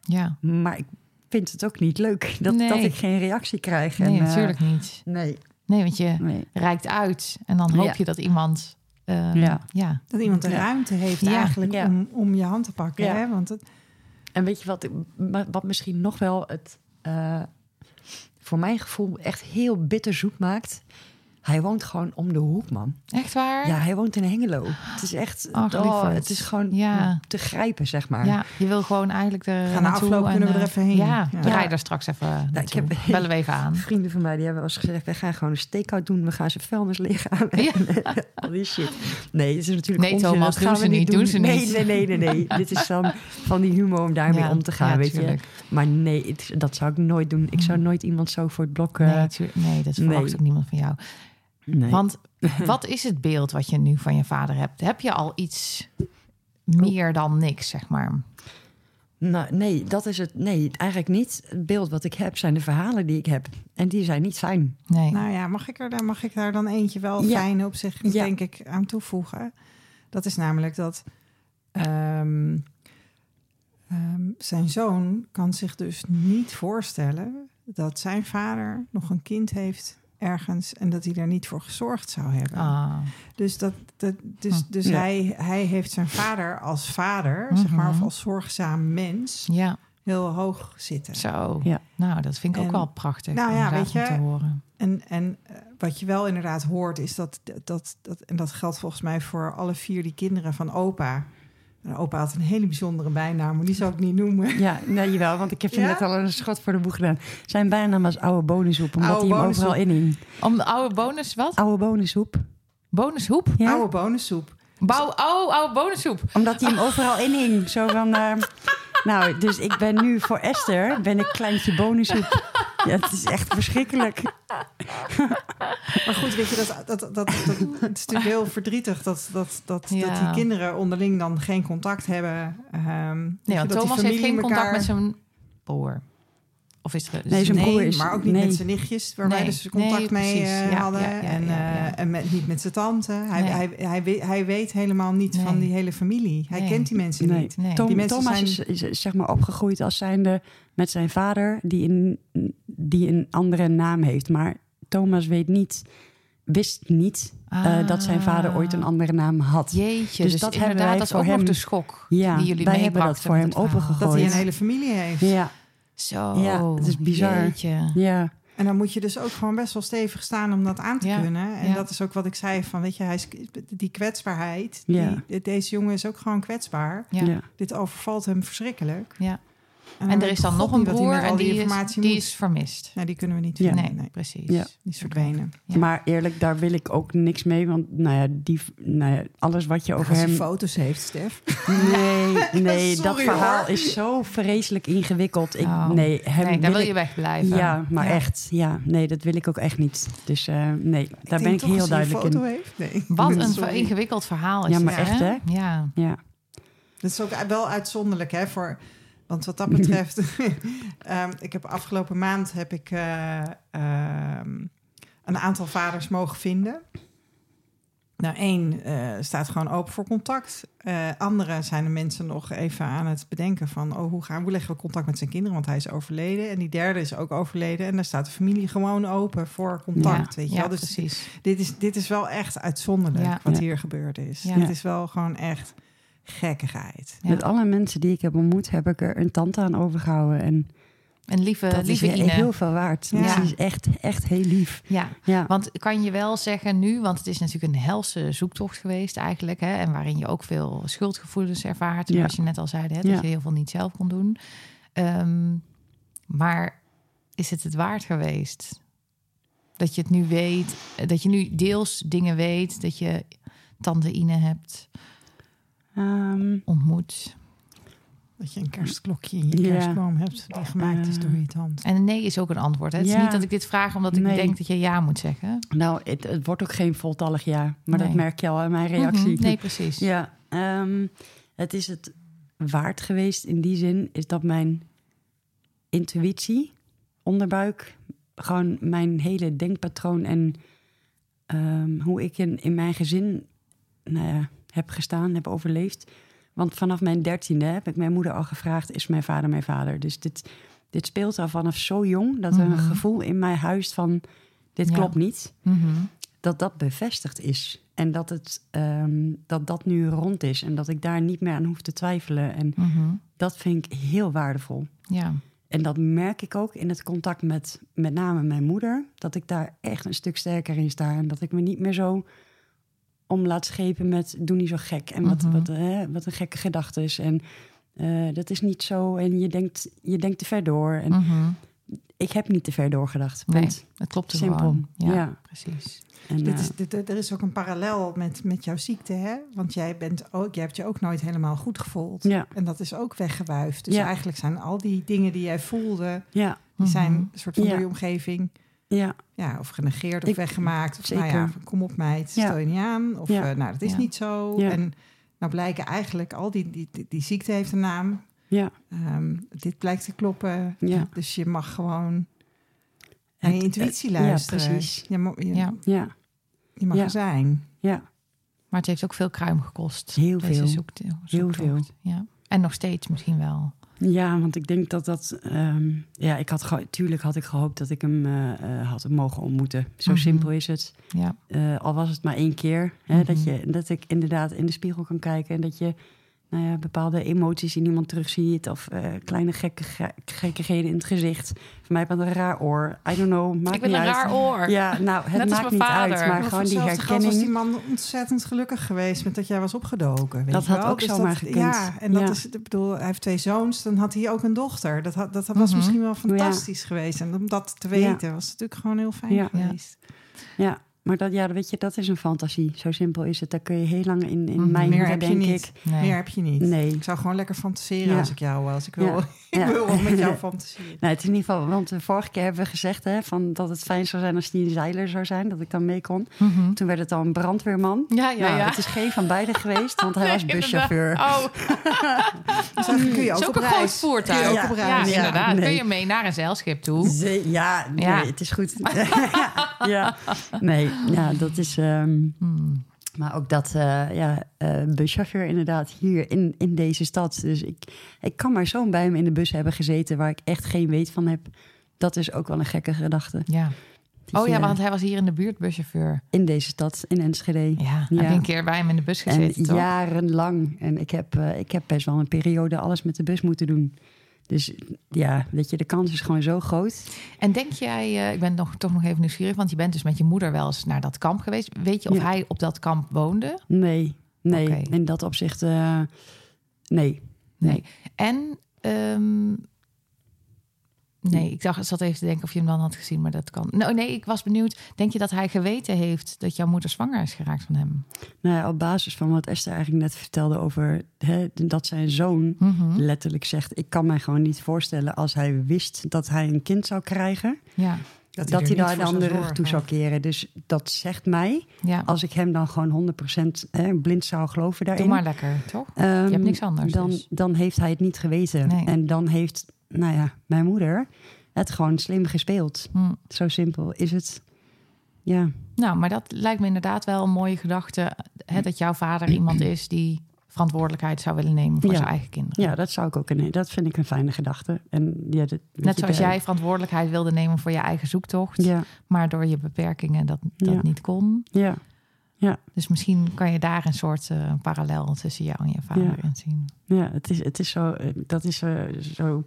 S1: Ja.
S3: maar ik vind het ook niet leuk dat,
S1: Nee.
S3: dat ik geen reactie krijg.
S1: Nee,
S3: en, eh,
S1: natuurlijk niet.
S3: Nee,
S1: Nee, want je
S3: nee.
S1: reikt uit en dan hoop
S3: Ja.
S1: je dat iemand... eh,
S3: Ja.
S1: ja.
S2: Dat iemand de ruimte heeft
S1: Ja,
S2: eigenlijk
S3: ja.
S2: Om, om je hand te pakken.
S3: Ja.
S2: Hè? Want het,
S3: En weet je wat, wat misschien nog wel het eh, voor mijn gevoel echt heel bitterzoet maakt. Hij woont gewoon om de hoek, man.
S1: Echt waar?
S3: Ja, hij woont in Hengelo. Het is echt, oh, het is gewoon
S1: Ja.
S3: te grijpen, zeg maar.
S1: Ja, je wil gewoon eigenlijk er
S2: Gaan na afloop
S1: en,
S2: kunnen we er
S1: eh,
S2: even heen.
S1: Ja,
S2: Ja.
S1: we rijden er straks even
S3: ik heb-
S1: Bellen we even aan.
S3: Vrienden van mij die hebben wel eens gezegd: wij gaan gewoon een stakeout doen. We gaan ze vuilnis liggen aan.
S1: Ja.
S3: Al die shit. Nee, het is natuurlijk.
S1: Nee,
S3: onzin,
S1: Thomas,
S3: dat gaan
S1: doen
S3: we
S1: niet, doen ze
S3: nee,
S1: niet.
S3: Nee, nee, nee, nee. Dit is dan van die humor om daarmee
S1: Ja,
S3: om te gaan, weet
S1: tuurlijk.
S3: je. Maar nee, het- dat zou ik nooit doen. Ik zou nooit iemand zo voor het blok. eh,
S1: Nee, tuur- nee, dat verwacht ook niemand van jou.
S3: Nee.
S1: Want wat is het beeld wat je nu van je vader hebt? Heb je al iets meer dan niks, zeg maar?
S3: Nou, nee, dat is het. Nee, eigenlijk niet. Het beeld wat ik heb zijn de verhalen die ik heb. En die zijn niet fijn.
S1: Nee.
S2: Nou ja, mag ik er dan, mag ik daar dan eentje wel
S3: Ja.
S2: fijn op zich,
S3: Ja.
S2: denk ik, aan toevoegen? Dat is namelijk dat ehm, ehm, zijn zoon kan zich dus niet voorstellen dat zijn vader nog een kind heeft ergens en dat hij daar niet voor gezorgd zou hebben.
S1: Ah,
S2: Dus, dat, dat, dus,
S1: Hm.
S2: dus
S3: Ja.
S2: hij, hij heeft zijn vader als vader, zeg maar, of
S1: Mhm.
S2: als zorgzaam mens,
S1: ja,
S2: heel hoog zitten.
S1: zo.
S3: Ja.
S1: Nou, dat vind ik ook wel prachtig
S2: Nou ja, weet je,
S1: om te horen.
S2: En, en eh, wat je wel inderdaad hoort, is dat, dat, dat, en dat geldt volgens mij voor alle vier die kinderen van opa. En opa had een hele bijzondere bijnaam, maar die zou ik niet noemen.
S3: Ja, nee, jawel, want ik heb je
S2: Ja?
S3: net al een schot voor de boeg gedaan. Zijn bijnaam was oude bonensoep, omdat
S2: Oude
S3: hij hem overal in hing.
S1: Om de oude bonus, wat?
S3: Oude bonensoep.
S1: Bonushoep?
S3: Ja?
S2: Oude bonensoep.
S1: Bouw, oh, oude bonussoep.
S3: Omdat hij hem overal in hing. Zo van, eh, nou, dus ik ben nu voor Esther, ben ik kleintje bonensoep. Ja, het is echt verschrikkelijk.
S2: Maar goed, weet je, dat, dat, dat, dat, het is natuurlijk heel verdrietig dat, dat, dat,
S1: Ja.
S2: dat die kinderen onderling dan geen contact hebben. Ehm, je,
S1: Nee, want
S2: dat die
S1: Thomas heeft
S2: familie
S1: geen contact met zijn broer. Of is het...
S3: Nee, zijn
S2: nee,
S3: broer is-
S2: maar ook niet
S3: nee.
S2: met zijn nichtjes, waar wij dus contact
S1: nee,
S2: mee eh,
S1: Ja,
S2: hadden.
S1: ja, ja,
S2: en
S1: ja, ja.
S2: eh, en met, niet met zijn tante. Hij,
S1: Nee.
S2: hij, hij, weet, hij weet helemaal niet van die hele familie. Hij
S1: Nee.
S2: kent die mensen
S3: Nee.
S2: niet.
S1: Nee.
S3: Tom-
S2: Die mensen
S3: Thomas
S2: zijn-
S3: is, is zeg maar opgegroeid als zijnde met zijn vader, die een, die een andere naam heeft. Maar Thomas weet niet, wist niet eh, dat zijn vader ooit een andere naam had.
S1: Jeetje,
S3: Dus
S1: dus,
S3: dat hebben
S1: inderdaad,
S3: wij
S1: dat is
S3: voor
S1: ook nog
S3: hem-
S1: de schok
S3: Ja,
S1: die jullie
S3: wij hebben dat voor hem opengegooid.
S2: Dat hij een hele familie heeft.
S3: Ja,
S1: Zo,
S3: Ja, het is bizar.
S1: Jeetje.
S3: ja,
S2: En dan moet je dus ook gewoon best wel stevig staan om dat aan te
S1: Ja,
S2: kunnen. En
S1: ja.
S2: dat is ook wat ik zei van, weet je, hij is, die kwetsbaarheid.
S3: Ja.
S2: Die, deze jongen is ook gewoon kwetsbaar.
S1: Ja.
S3: ja.
S2: Dit overvalt hem verschrikkelijk.
S1: Ja. En er
S2: weet
S1: is dan
S2: God
S1: nog een broer en die, is,
S2: informatie
S1: die is vermist.
S2: Nee, die kunnen we niet
S3: Ja.
S2: vinden.
S1: Nee,
S2: Nee,
S1: precies.
S3: Ja.
S2: die is verdwenen.
S1: Ja.
S3: Maar eerlijk, daar wil ik ook niks mee. Want nou ja, die, nou ja alles wat je over
S2: Als
S3: hem...
S2: foto's heeft, Stef.
S3: Nee, nee dat verhaal
S2: hoor.
S3: is zo vreselijk ingewikkeld. Ik,
S1: Oh.
S3: Nee, hem
S1: nee, daar wil
S3: ik-
S1: je wegblijven.
S3: Ja, maar
S2: Ja.
S3: echt. Ja, nee, dat wil ik ook echt niet. Dus eh, nee, daar ben ik heel
S2: als
S3: duidelijk
S2: foto
S3: in.
S2: heeft? Nee.
S1: Wat een
S2: Sorry.
S1: ingewikkeld verhaal is
S3: Ja, maar echt, hè?
S1: Ja.
S3: Ja,
S2: Dat is ook wel uitzonderlijk, hè? Voor, want wat dat betreft, ehm, ik heb afgelopen maand heb ik eh, ehm, een aantal vaders mogen vinden. Nou, één eh, staat gewoon open voor contact. Eh andere zijn de mensen nog even aan het bedenken van... oh, hoe, gaan, hoe leggen we contact met zijn kinderen? Want hij is overleden. En die derde is ook overleden. En daar staat de familie gewoon open voor contact,
S1: ja,
S2: weet je
S1: ja,
S2: wel? Dus
S1: precies.
S2: dit is, dit is wel echt uitzonderlijk
S1: Ja.
S2: wat
S3: Ja.
S2: hier gebeurd is.
S1: Ja.
S2: Dit is wel gewoon echt gekkigheid.
S1: Ja.
S3: met alle mensen die ik heb ontmoet, heb ik er een tante aan overgehouden. En
S1: Een lieve,
S3: dat is
S1: lieve
S3: he-
S1: Ine.
S3: heel veel waard.
S2: Ja.
S3: Ze is echt, echt heel lief.
S1: Ja,
S3: Ja,
S1: want kan je wel zeggen nu, want het is natuurlijk een helse zoektocht geweest eigenlijk, hè, en waarin je ook veel schuldgevoelens ervaart,
S3: Ja.
S1: zoals je net al zei, hè, dat
S3: Ja.
S1: je heel veel niet zelf kon doen. Ehm, maar is het het waard geweest? Dat je het nu weet, dat je nu deels dingen weet, dat je tante Ine hebt
S3: Ehm,
S1: ontmoet.
S2: Dat je een kerstklokje in je
S3: Ja.
S2: kerstboom hebt die gemaakt is door je tand.
S1: En een nee is ook een antwoord. Hè? Het is niet dat ik dit vraag omdat ik
S3: Nee.
S1: denk dat je ja moet zeggen.
S3: nou, het, het wordt ook geen voltallig ja. Maar dat merk je al aan mijn reactie.
S1: Mhm, Nee, precies.
S3: Ja, ehm, het is het waard geweest in die zin, is dat mijn intuïtie, onderbuik, gewoon mijn hele denkpatroon en ehm, hoe ik in, in mijn gezin nou ja, heb gestaan, heb overleefd. Want vanaf mijn dertiende heb ik mijn moeder al gevraagd, is mijn vader mijn vader? Dus dit, dit speelt al vanaf zo jong, dat er een
S1: Mhm.
S3: gevoel in mij huist van, dit
S1: Ja.
S3: klopt niet
S1: Mhm.
S3: dat dat bevestigd is. En dat, het, ehm, dat dat nu rond is. En dat ik daar niet meer aan hoef te twijfelen. En
S1: Mhm.
S3: dat vind ik heel waardevol.
S1: Ja.
S3: En dat merk ik ook in het contact met met name mijn moeder. Dat ik daar echt een stuk sterker in sta. En dat ik me niet meer zo om laat schepen met doe niet zo gek. En wat,
S1: Mhm.
S3: wat, hè, wat een gekke gedachte is. En eh, dat is niet zo. En je denkt, je denkt te ver door. En
S1: Mhm.
S3: ik heb niet te ver doorgedacht.
S1: Nee, het klopt er
S3: Simpel.
S1: gewoon. Ja,
S3: Ja.
S1: precies.
S3: En,
S2: Dit
S3: eh,
S2: is, dit, er is ook een parallel met, met jouw ziekte, hè? Want jij, bent ook, jij hebt je ook nooit helemaal goed gevoeld.
S3: ja,
S2: En dat is ook weggewuifd. Dus
S3: Ja.
S2: eigenlijk zijn al die dingen die jij voelde,
S3: ja,
S2: die zijn
S1: Mhm.
S2: een soort van door je omgeving
S3: ja,
S2: ja, of genegeerd of
S3: Ik-
S2: weggemaakt. Of
S3: zeker.
S2: nou ja, kom op meid,
S3: Ja.
S2: stel je niet aan. Of
S3: Ja.
S2: eh, nou, dat is
S1: Ja.
S2: niet zo.
S3: Ja.
S2: En nou blijken eigenlijk al die, die, die, die ziekte heeft een naam.
S3: ja.
S2: Ehm, dit blijkt te kloppen.
S3: Ja.
S2: Dus je mag gewoon naar je
S3: Het-
S2: intuïtie
S3: het-
S2: luisteren.
S3: Ja, precies.
S2: Je,
S1: Ja.
S3: Ja,
S2: je mag
S3: Ja.
S2: er zijn.
S3: ja,
S1: Maar het heeft ook veel kruim gekost.
S3: Heel
S1: deze
S3: veel.
S1: zoekt-
S3: Heel veel.
S1: Ja. En nog steeds misschien wel.
S3: Ja, want ik denk dat dat... ehm, ja, ik had tuurlijk had ik gehoopt dat ik hem eh, had mogen ontmoeten. Zo
S1: Mhm.
S3: simpel is het.
S1: Ja.
S3: Eh, al was het maar één keer. Hè,
S1: Mhm.
S3: dat, je, dat ik inderdaad in de spiegel kan kijken... en dat je nou ja, bepaalde emoties in iemand terugziet... of eh, kleine gekke, ge- gekkigheden in het gezicht. Voor mij heb ik een raar oor. I don't know, maakt
S1: ik ben
S3: niet
S1: een
S3: uit.
S1: raar oor.
S3: Ja, nou, het
S1: Net
S3: maakt niet
S1: vader.
S3: uit. Maar gewoon die
S2: geld was
S3: herkenning...
S2: die man ontzettend gelukkig geweest met dat jij was opgedoken. Weet
S3: Dat
S2: je
S3: had
S2: wel?
S3: ook
S2: Dus
S3: zomaar
S2: dat,
S3: gekund.
S2: Ja, en dat
S3: Ja.
S2: is, ik bedoel, hij heeft twee zoons, dan had hij ook een dochter. Dat, had, dat was
S1: Mhm.
S2: misschien wel fantastisch geweest. En om dat te weten was het natuurlijk gewoon heel fijn
S3: Ja.
S2: geweest.
S3: Ja, maar dat, ja, weet je, dat is een fantasie. Zo simpel is het. Daar kun je heel lang in, in
S1: Mhm.
S3: mijn
S2: Meer heb je
S3: denk
S2: niet.
S3: ik.
S1: Nee.
S2: Meer heb je niet.
S3: Nee.
S2: Ik zou gewoon lekker fantaseren
S3: Ja.
S2: als ik jou was. Ik wil,
S3: Ja.
S2: ik
S3: Ja.
S2: wil wel met jou fantaseren.
S3: Nou, het is in ieder geval, want de vorige keer hebben we gezegd hè, van dat het fijn zou zijn als die een zeiler zou zijn, dat ik dan mee kon.
S1: Mhm.
S3: Toen werd het al een brandweerman.
S1: Ja, ja,
S3: nou,
S1: ja.
S3: Het is geen van beide geweest, want hij
S1: Nee,
S3: was buschauffeur.
S1: Oh,
S2: Dus kun je
S1: het
S2: ook
S1: is ook
S2: op
S1: een groot
S2: reis.
S1: voertuig.
S2: Kun je ook
S3: Ja.
S2: op
S1: Ja,
S2: reis.
S3: Ja.
S1: inderdaad.
S3: nee.
S1: Kun je mee naar een zeilschip toe?
S3: Ze- ja, nee,
S1: Ja.
S3: het is goed. ja, nee, ja, dat is. ehm,
S1: Hmm.
S3: maar ook dat, eh, ja, eh buschauffeur inderdaad hier in, in deze stad. Dus ik, ik kan maar zo bij me in de bus hebben gezeten waar ik echt geen weet van heb. Dat is ook wel een gekke gedachte.
S1: Ja. Oh ja,
S3: je
S1: want hij was hier in de buurt buschauffeur.
S3: In deze stad, in Enschede.
S1: Ja, heb
S3: Ja.
S1: je een keer bij hem in de bus
S3: En
S1: gezeten, toch?
S3: jarenlang. En ik heb, eh, ik heb best wel een periode alles met de bus moeten doen. Dus ja, weet je, de kans is gewoon zo groot.
S1: En denk jij, eh, ik ben nog, toch nog even nieuwsgierig, want je bent dus met je moeder wel eens naar dat kamp geweest. Weet je of
S3: Ja.
S1: hij op dat kamp woonde?
S3: Nee, nee. In dat opzicht, eh, nee.
S1: Nee. En, ehm, nee, ik dacht, ik zat even te denken of je hem dan had gezien, maar dat kan. Nou, nee, ik was benieuwd. Denk je dat hij geweten heeft dat jouw moeder zwanger is geraakt van hem?
S3: Nou ja, op basis van wat Esther eigenlijk net vertelde over hè, dat zijn zoon
S1: Mhm.
S3: letterlijk zegt: Ik kan mij gewoon niet voorstellen als hij wist dat hij een kind zou krijgen,
S1: Ja,
S3: dat, hij daar dan de rug toe zou keren. Dus dat zegt mij,
S1: ja.
S3: als ik hem dan gewoon 100% hè, blind zou geloven daarin.
S1: Doe maar lekker, toch?
S3: Ehm,
S1: Je hebt niks anders,
S3: Dan,
S1: dus.
S3: dan heeft hij het niet geweten.
S1: Nee.
S3: En dan heeft, nou ja, mijn moeder het gewoon slim gespeeld.
S1: Hm.
S3: Zo simpel is het. Ja,
S1: Nou, maar dat lijkt me inderdaad wel een mooie gedachte. Hè, dat jouw vader iemand is die verantwoordelijkheid zou willen nemen voor
S3: Ja.
S1: zijn eigen kinderen.
S3: ja dat zou ik ook. Een, dat vind ik een fijne gedachte. En ja, dat,
S1: Net zoals jij verantwoordelijkheid wilde nemen voor je eigen zoektocht,
S3: Ja,
S1: maar door je beperkingen dat, dat
S3: Ja.
S1: niet kon.
S3: ja,
S1: Dus misschien kan je daar een soort eh, parallel tussen jou en je vader
S3: Ja.
S1: in zien.
S3: ja. Het is, het is zo. eh, Dat is eh, zo.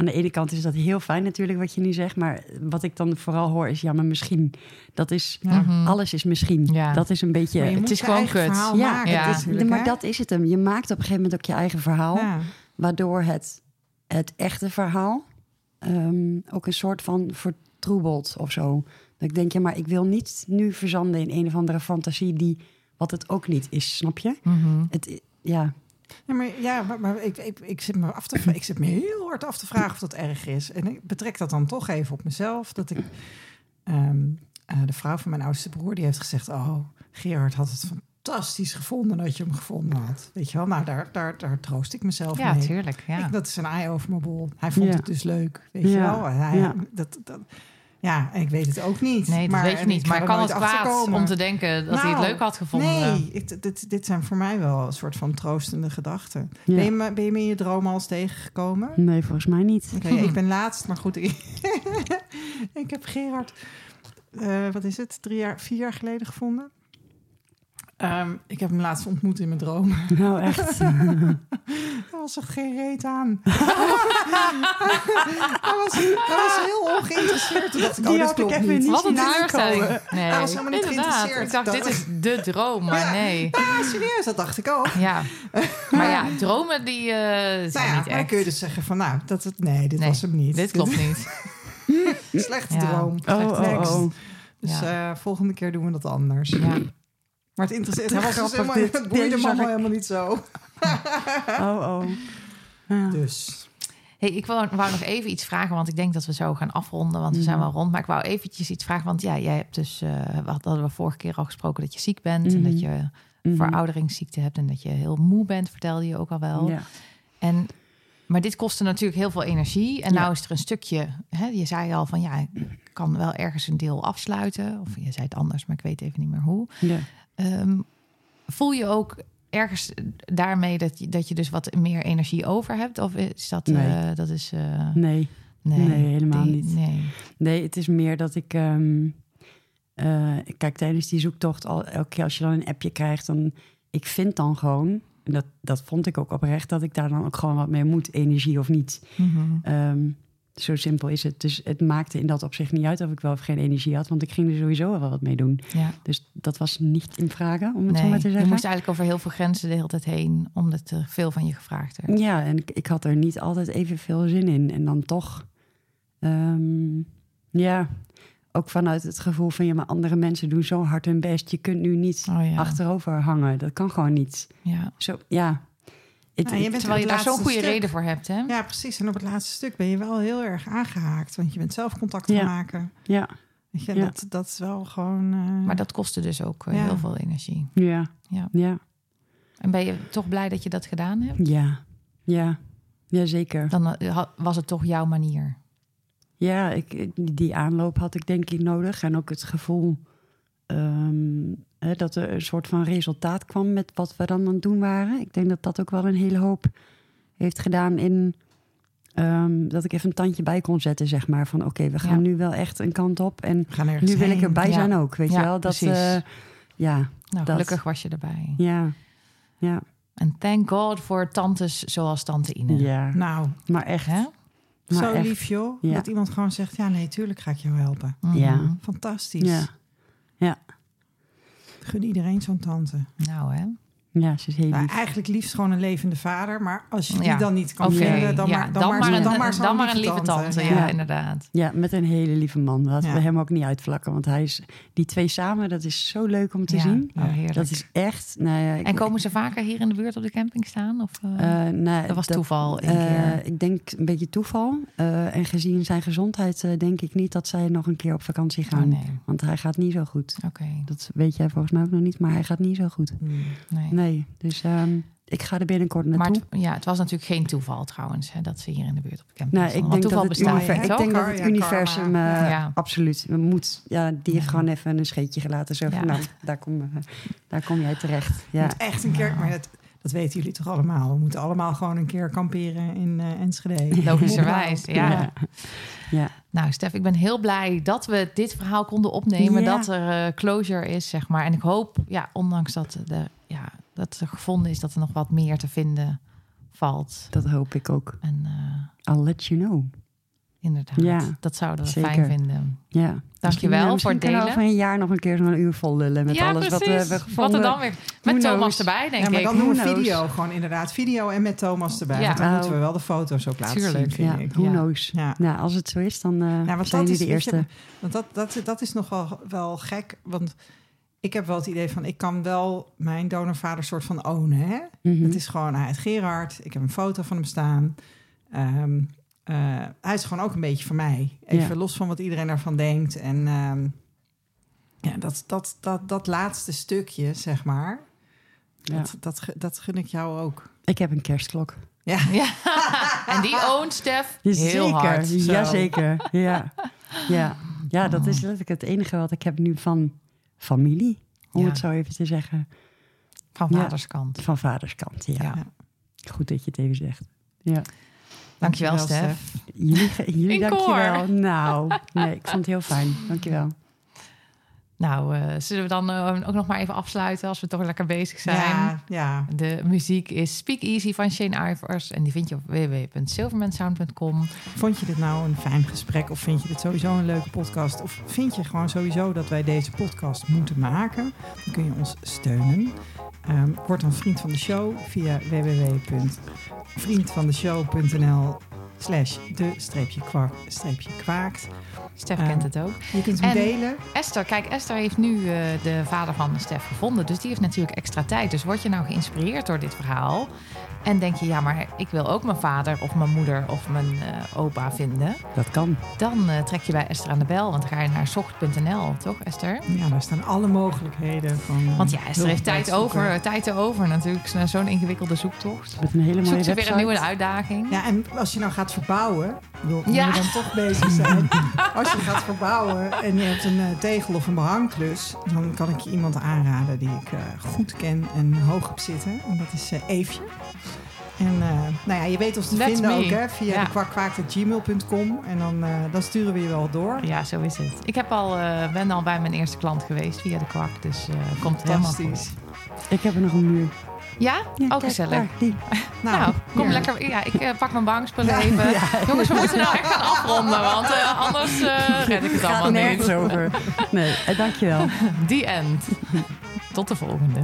S3: Aan de ene kant is dat heel fijn natuurlijk wat je nu zegt, maar wat ik dan vooral hoor is ja, maar misschien. Dat is
S2: Ja.
S1: Mhm.
S3: alles is misschien.
S1: Ja.
S3: Dat is een beetje.
S1: Het is gewoon kut.
S3: ja,
S2: maken
S1: ja.
S3: het is-
S2: natuurlijk,
S3: maar
S2: hè?
S3: dat is het hem. Je maakt op een gegeven moment ook je eigen verhaal.
S2: Ja.
S3: Waardoor het, het echte verhaal ehm, ook een soort van vertroebelt of zo. Dat ik denk, ja, maar ik wil niet nu verzanden in een of andere fantasie die wat het ook niet is, snap je?
S1: Mhm.
S3: Het, ja,
S2: Ja, maar, ja, maar, maar ik, ik, ik, zit me af te, ik zit me heel hard af te vragen of dat erg is. En ik betrek dat dan toch even op mezelf. Dat ik, ehm, eh, de vrouw van mijn oudste broer, die heeft gezegd... oh, Gerard had het fantastisch gevonden dat je hem gevonden had. Weet je wel, nou, daar, daar, daar troost ik mezelf
S1: Ja,
S2: mee.
S1: tuurlijk. Ja.
S2: Ik, dat is een ei over mijn bol. Hij vond
S3: Ja.
S2: het dus leuk, weet je wel. Hij,
S3: ja.
S2: dat, dat, ja, ik weet het ook niet.
S1: Nee, dat
S2: maar,
S1: weet je niet. Maar kan het kwaad om te denken dat hij het
S2: Nou,
S1: leuk had gevonden?
S2: Nee, ik- dit, dit zijn voor mij wel een soort van troostende gedachten.
S3: Ja.
S2: Ben, je me, ben je me in je droom al eens tegengekomen?
S3: nee, volgens mij niet.
S2: Oké, ik ben laatst, maar goed, ik, ik heb Gerard, eh, wat is het, drie jaar, vier jaar geleden gevonden. Ehm, ik heb hem laatst ontmoet in mijn droom.
S3: Nou, echt.
S2: Dat was echt geen reet aan. hij, was, hij was heel ongeïnteresseerd. Toen dacht ik, oh,
S3: Die
S2: dat
S3: had ik
S2: klopt
S3: even
S2: niet.
S1: Wat een teleurstelling. Nee,
S2: Hij was helemaal niet
S1: inderdaad.
S2: geïnteresseerd.
S1: Ik dacht, dit is de droom, maar nee.
S2: Ja, serieus, dat dacht ik ook.
S1: Ja, maar ja, dromen die eh, zijn
S2: Nou ja,
S1: niet
S2: dan
S1: echt.
S2: kun je dus zeggen van, nou, dat het, nee, dit
S1: Nee,
S2: was hem niet.
S1: Dit klopt niet.
S2: Slechte
S1: Ja.
S2: droom.
S3: Oh, oh, oh.
S2: Dus
S1: Ja.
S2: eh, volgende keer doen we dat anders.
S1: Ja.
S2: Maar het interesseert
S3: Dat
S2: het
S3: was
S2: was
S3: grappig,
S2: helemaal,
S3: dit.
S2: het boeide
S3: Deze zag
S2: mama
S3: ik.
S2: helemaal niet zo.
S3: Oh, oh. Ja.
S2: Dus,
S1: Hey, ik wou, wou nog even iets vragen, want ik denk dat we zo gaan afronden, want we zijn
S3: Mhm.
S1: wel rond. Maar ik wou eventjes iets vragen, want ja, jij hebt dus, eh we hadden we vorige keer al gesproken dat je ziek bent en dat je
S3: Mhm.
S1: verouderingsziekte hebt en dat je heel moe bent, vertelde je ook al wel.
S3: Ja.
S1: En, maar dit kostte natuurlijk heel veel energie. En
S3: Ja.
S1: nou is er een stukje, hè, je zei al van ja, ik kan wel ergens een deel afsluiten. Of je zei het anders, maar ik weet even niet meer hoe.
S3: Ja.
S1: Ehm, voel je ook ergens daarmee dat je, dat je dus wat meer energie over hebt? Of is dat,
S3: Nee.
S1: eh, dat is... eh,
S3: Nee.
S1: nee,
S3: Nee, helemaal
S1: die-
S3: niet.
S1: Nee.
S3: Nee, het is meer dat ik. eh, kijk, tijdens die zoektocht, al, elke keer als je dan een appje krijgt, dan. Ik vind dan gewoon, en dat, dat vond ik ook oprecht, dat ik daar dan ook gewoon wat mee moet, energie of niet.
S1: Mhm.
S3: Ehm, zo simpel is het. Dus het maakte in dat opzicht niet uit of ik wel of geen energie had, want ik ging er sowieso wel wat mee doen.
S1: Ja.
S3: Dus dat was niet in vragen, om het zo maar te
S1: je
S3: zeggen.
S1: moest eigenlijk over heel veel grenzen de hele tijd heen, omdat er veel van je gevraagd werd.
S3: Ja, en ik, ik had er niet altijd evenveel zin in. En dan toch, ehm, ja, ook vanuit het gevoel van... ja, maar andere mensen doen zo hard hun best. Je kunt nu niet
S1: Oh ja.
S3: achterover hangen. Dat kan gewoon niet.
S1: ja.
S3: Zo, ja. Het-
S2: Ja, je bent
S1: Terwijl je daar zo'n goede
S2: stuk.
S1: reden voor hebt, hè?
S2: Ja, precies. En op het laatste stuk ben je wel heel erg aangehaakt. Want je bent zelf contact gaan
S3: Ja.
S2: maken.
S3: ja,
S2: Weet je,
S3: Ja.
S2: dat, dat is wel gewoon... eh,
S1: Maar dat kostte dus ook eh,
S2: Ja.
S1: heel veel energie.
S3: ja,
S1: Ja.
S3: ja,
S1: En ben je toch blij dat je dat gedaan hebt?
S3: ja, ja, ja, zeker.
S1: Dan eh, was het toch jouw manier.
S3: Ja, ik, die aanloop had ik denk ik nodig. En ook het gevoel ehm, hè, dat er een soort van resultaat kwam met wat we dan aan het doen waren. Ik denk dat dat ook wel een hele hoop heeft gedaan in ehm, dat ik even een tandje bij kon zetten, zeg maar. Van oké, we gaan
S1: Ja.
S3: nu wel echt een kant op. En
S2: we gaan ergens
S3: nu wil ik erbij
S1: Ja.
S3: zijn ook, weet
S1: Ja,
S3: je wel? Dat,
S1: precies.
S3: eh, ja,
S1: Nou,
S3: Dat-
S1: gelukkig was je erbij.
S3: ja, ja,
S1: En thank God voor tantes zoals tante Ine.
S3: ja.
S2: Nou,
S3: Maar echt,
S1: Hè?
S3: Maar
S2: zo
S3: echt.
S2: lief joh.
S3: Ja.
S2: Dat iemand gewoon zegt, ja nee, tuurlijk ga ik jou helpen.
S1: Mhm.
S3: Ja.
S2: Fantastisch.
S3: Ja,
S2: Gun iedereen zo'n tante.
S1: Nou, hè?
S3: Ja, ze is heel
S2: Maar
S3: lief.
S2: eigenlijk liefst gewoon een levende vader. Maar als je die
S1: Ja.
S2: dan niet kan vinden, dan,
S1: ja,
S2: maar, dan, maar,
S1: een,
S2: dan maar zo'n
S1: dan maar een lieve tante. Ja,
S3: Ja.
S1: inderdaad.
S3: Ja, met een hele lieve man. Laten
S2: Ja.
S3: we hem ook niet uitvlakken. Want hij is, die twee samen, dat is zo leuk om te
S1: ja,
S3: zien.
S1: oh, heerlijk.
S3: Dat is echt. Nou ja, ik,
S1: En komen ze vaker hier in de buurt op de camping staan? Of, eh?
S3: eh, nou,
S1: dat was toeval een
S3: eh,
S1: keer.
S3: Ik denk een beetje toeval. Eh, en gezien zijn gezondheid, denk ik niet dat zij nog een keer op vakantie gaan.
S1: Oh, nee.
S3: Want hij gaat niet zo goed.
S1: Oké.
S3: Dat weet jij volgens mij ook nog niet, maar hij gaat niet zo goed.
S2: Hmm.
S1: Nee.
S3: Nee, dus ehm, ik ga er binnenkort
S1: Maar
S3: naartoe.
S1: het, ja, het was natuurlijk geen toeval trouwens hè, dat ze hier in de buurt op de camping
S3: Nou,
S1: stonden.
S3: ik denk
S1: toeval
S3: dat het,
S1: bestaat
S3: univer- ik denk dat het
S2: Ja,
S3: universum eh,
S1: Ja.
S3: absoluut moet. Ja, die heeft
S1: Ja.
S3: gewoon even een scheetje gelaten. Zo van,
S1: Ja.
S3: nou, daar kom, eh, daar kom jij terecht. Ja.
S2: moet echt een keer, maar dat, dat weten jullie toch allemaal. We moeten allemaal gewoon een keer kamperen in eh Enschede.
S1: Logischerwijs, ja.
S3: Ja. ja.
S1: Nou, Stef, ik ben heel blij dat we dit verhaal konden opnemen.
S3: Ja.
S1: Dat er eh, closure is, zeg maar. En ik hoop, ja, ondanks dat, de, ja, dat er gevonden is dat er nog wat meer te vinden valt.
S3: Dat hoop ik ook.
S1: En eh,
S3: I'll let you know.
S1: inderdaad,
S3: Ja,
S1: dat zouden we
S3: zeker.
S1: fijn vinden.
S3: Ja.
S1: Dankjewel
S3: Misschien, eh,
S1: voor het delen.
S3: over een jaar nog een keer zo'n uur vol lullen met
S1: ja,
S3: alles wat we hebben gevonden.
S1: Wat er dan weer... Met
S3: Who
S1: Thomas
S3: knows?
S1: erbij, denk
S2: Ja, maar
S1: ik.
S2: dan doen we video gewoon inderdaad. Video en met Thomas erbij.
S1: Ja.
S2: Want dan
S3: Oh.
S2: moeten we wel de foto's ook laten
S1: Tuurlijk,
S2: zien, vind
S3: Ja,
S2: ik.
S3: who
S1: Ja.
S3: knows.
S2: Ja.
S3: Nou, als het zo is, dan eh
S2: Ja, want
S3: zijn jullie de eerste.
S2: Want dat, dat, dat is nog wel, wel gek. Want ik heb wel het idee van... ik kan wel mijn donorvader soort van ownen. Hè?
S3: Mhm.
S2: Het is gewoon, hij heet Gerard. Ik heb een foto van hem staan. Ehm, eh, hij is gewoon ook een beetje van mij. Even
S3: Ja.
S2: los van wat iedereen daarvan denkt. En ehm, ja, dat, dat, dat, dat laatste stukje, zeg maar...
S3: Ja.
S2: Dat, dat, dat gun ik jou ook.
S3: Ik heb een kerstklok.
S2: Ja,
S1: Ja. en die oont Stef heel
S3: Zeker,
S1: hard.
S2: Zo.
S3: jazeker. Ja. Ja. ja, dat is letterlijk het enige wat ik heb nu van familie, om
S1: Ja.
S3: het zo even te zeggen.
S1: Van
S3: Ja.
S1: vaderskant.
S3: Van vaderskant, ja.
S1: Ja.
S3: Goed dat je het even zegt. Ja.
S1: Dankjewel,
S2: Dankjewel,
S1: Stef.
S3: Jullie, jullie dankjewel. Nou, nee, ik vond het heel fijn. Dankjewel.
S1: Nou, uh, zullen we dan uh, ook nog maar even afsluiten als we toch lekker bezig zijn?
S2: Ja, ja.
S1: De muziek is Speak Easy van Shane Ivers en die vind je op www.silvermansound.com.
S2: Vond je dit nou een fijn gesprek of vind je dit sowieso een leuke podcast? Of vind je gewoon sowieso dat wij deze podcast moeten maken? Dan kun je ons steunen. Um, word dan vriend van de show via www.vriendvandeshow.nl slash de streepje, kwak, streepje kwaakt.
S1: Stef kent ehm, het ook.
S2: Je kunt hem delen.
S1: Esther, kijk, Esther heeft nu uh, de vader van Stef gevonden. Dus die heeft natuurlijk extra tijd. Dus word je nou geïnspireerd door dit verhaal? En denk je, ja, maar ik wil ook mijn vader of mijn moeder of mijn uh, opa vinden.
S3: Dat kan.
S1: Dan uh, trek je bij Esther aan de bel. Want dan ga je naar zocht.nl, toch Esther?
S2: Ja, daar staan alle mogelijkheden van.
S1: Want ja, Esther heeft tijd over, tijd over natuurlijk. Zo'n ingewikkelde zoektocht.
S3: Met een hele mooie
S1: Zoekt ze weer een nieuwe uitdaging.
S2: Ja, en als je nou gaat verbouwen, wil ja. je dan toch bezig zijn. als je gaat verbouwen en je hebt een uh, tegel of een behangklus, dan kan ik je iemand aanraden die ik goed ken en hoog op zitten. En dat is Eefje. En uh, nou ja, je weet ons te That's vinden me. ook hè, via ja. de. En dan, uh, dan sturen we je wel door.
S1: Ja, zo is het. Ik heb al, uh, ben al bij mijn eerste klant geweest via de kwak. Dus komt het helemaal goed.
S3: Ik heb er nog een muur.
S1: Ja? ja ook gezellig. die. Nou, nou, kom ja. lekker. Ja, ik pak mijn bankspullen even. Jongens, we moeten nou echt gaan afronden. Want anders red ik het allemaal niet.
S3: over. Nee, dankjewel.
S1: The end. Tot de volgende.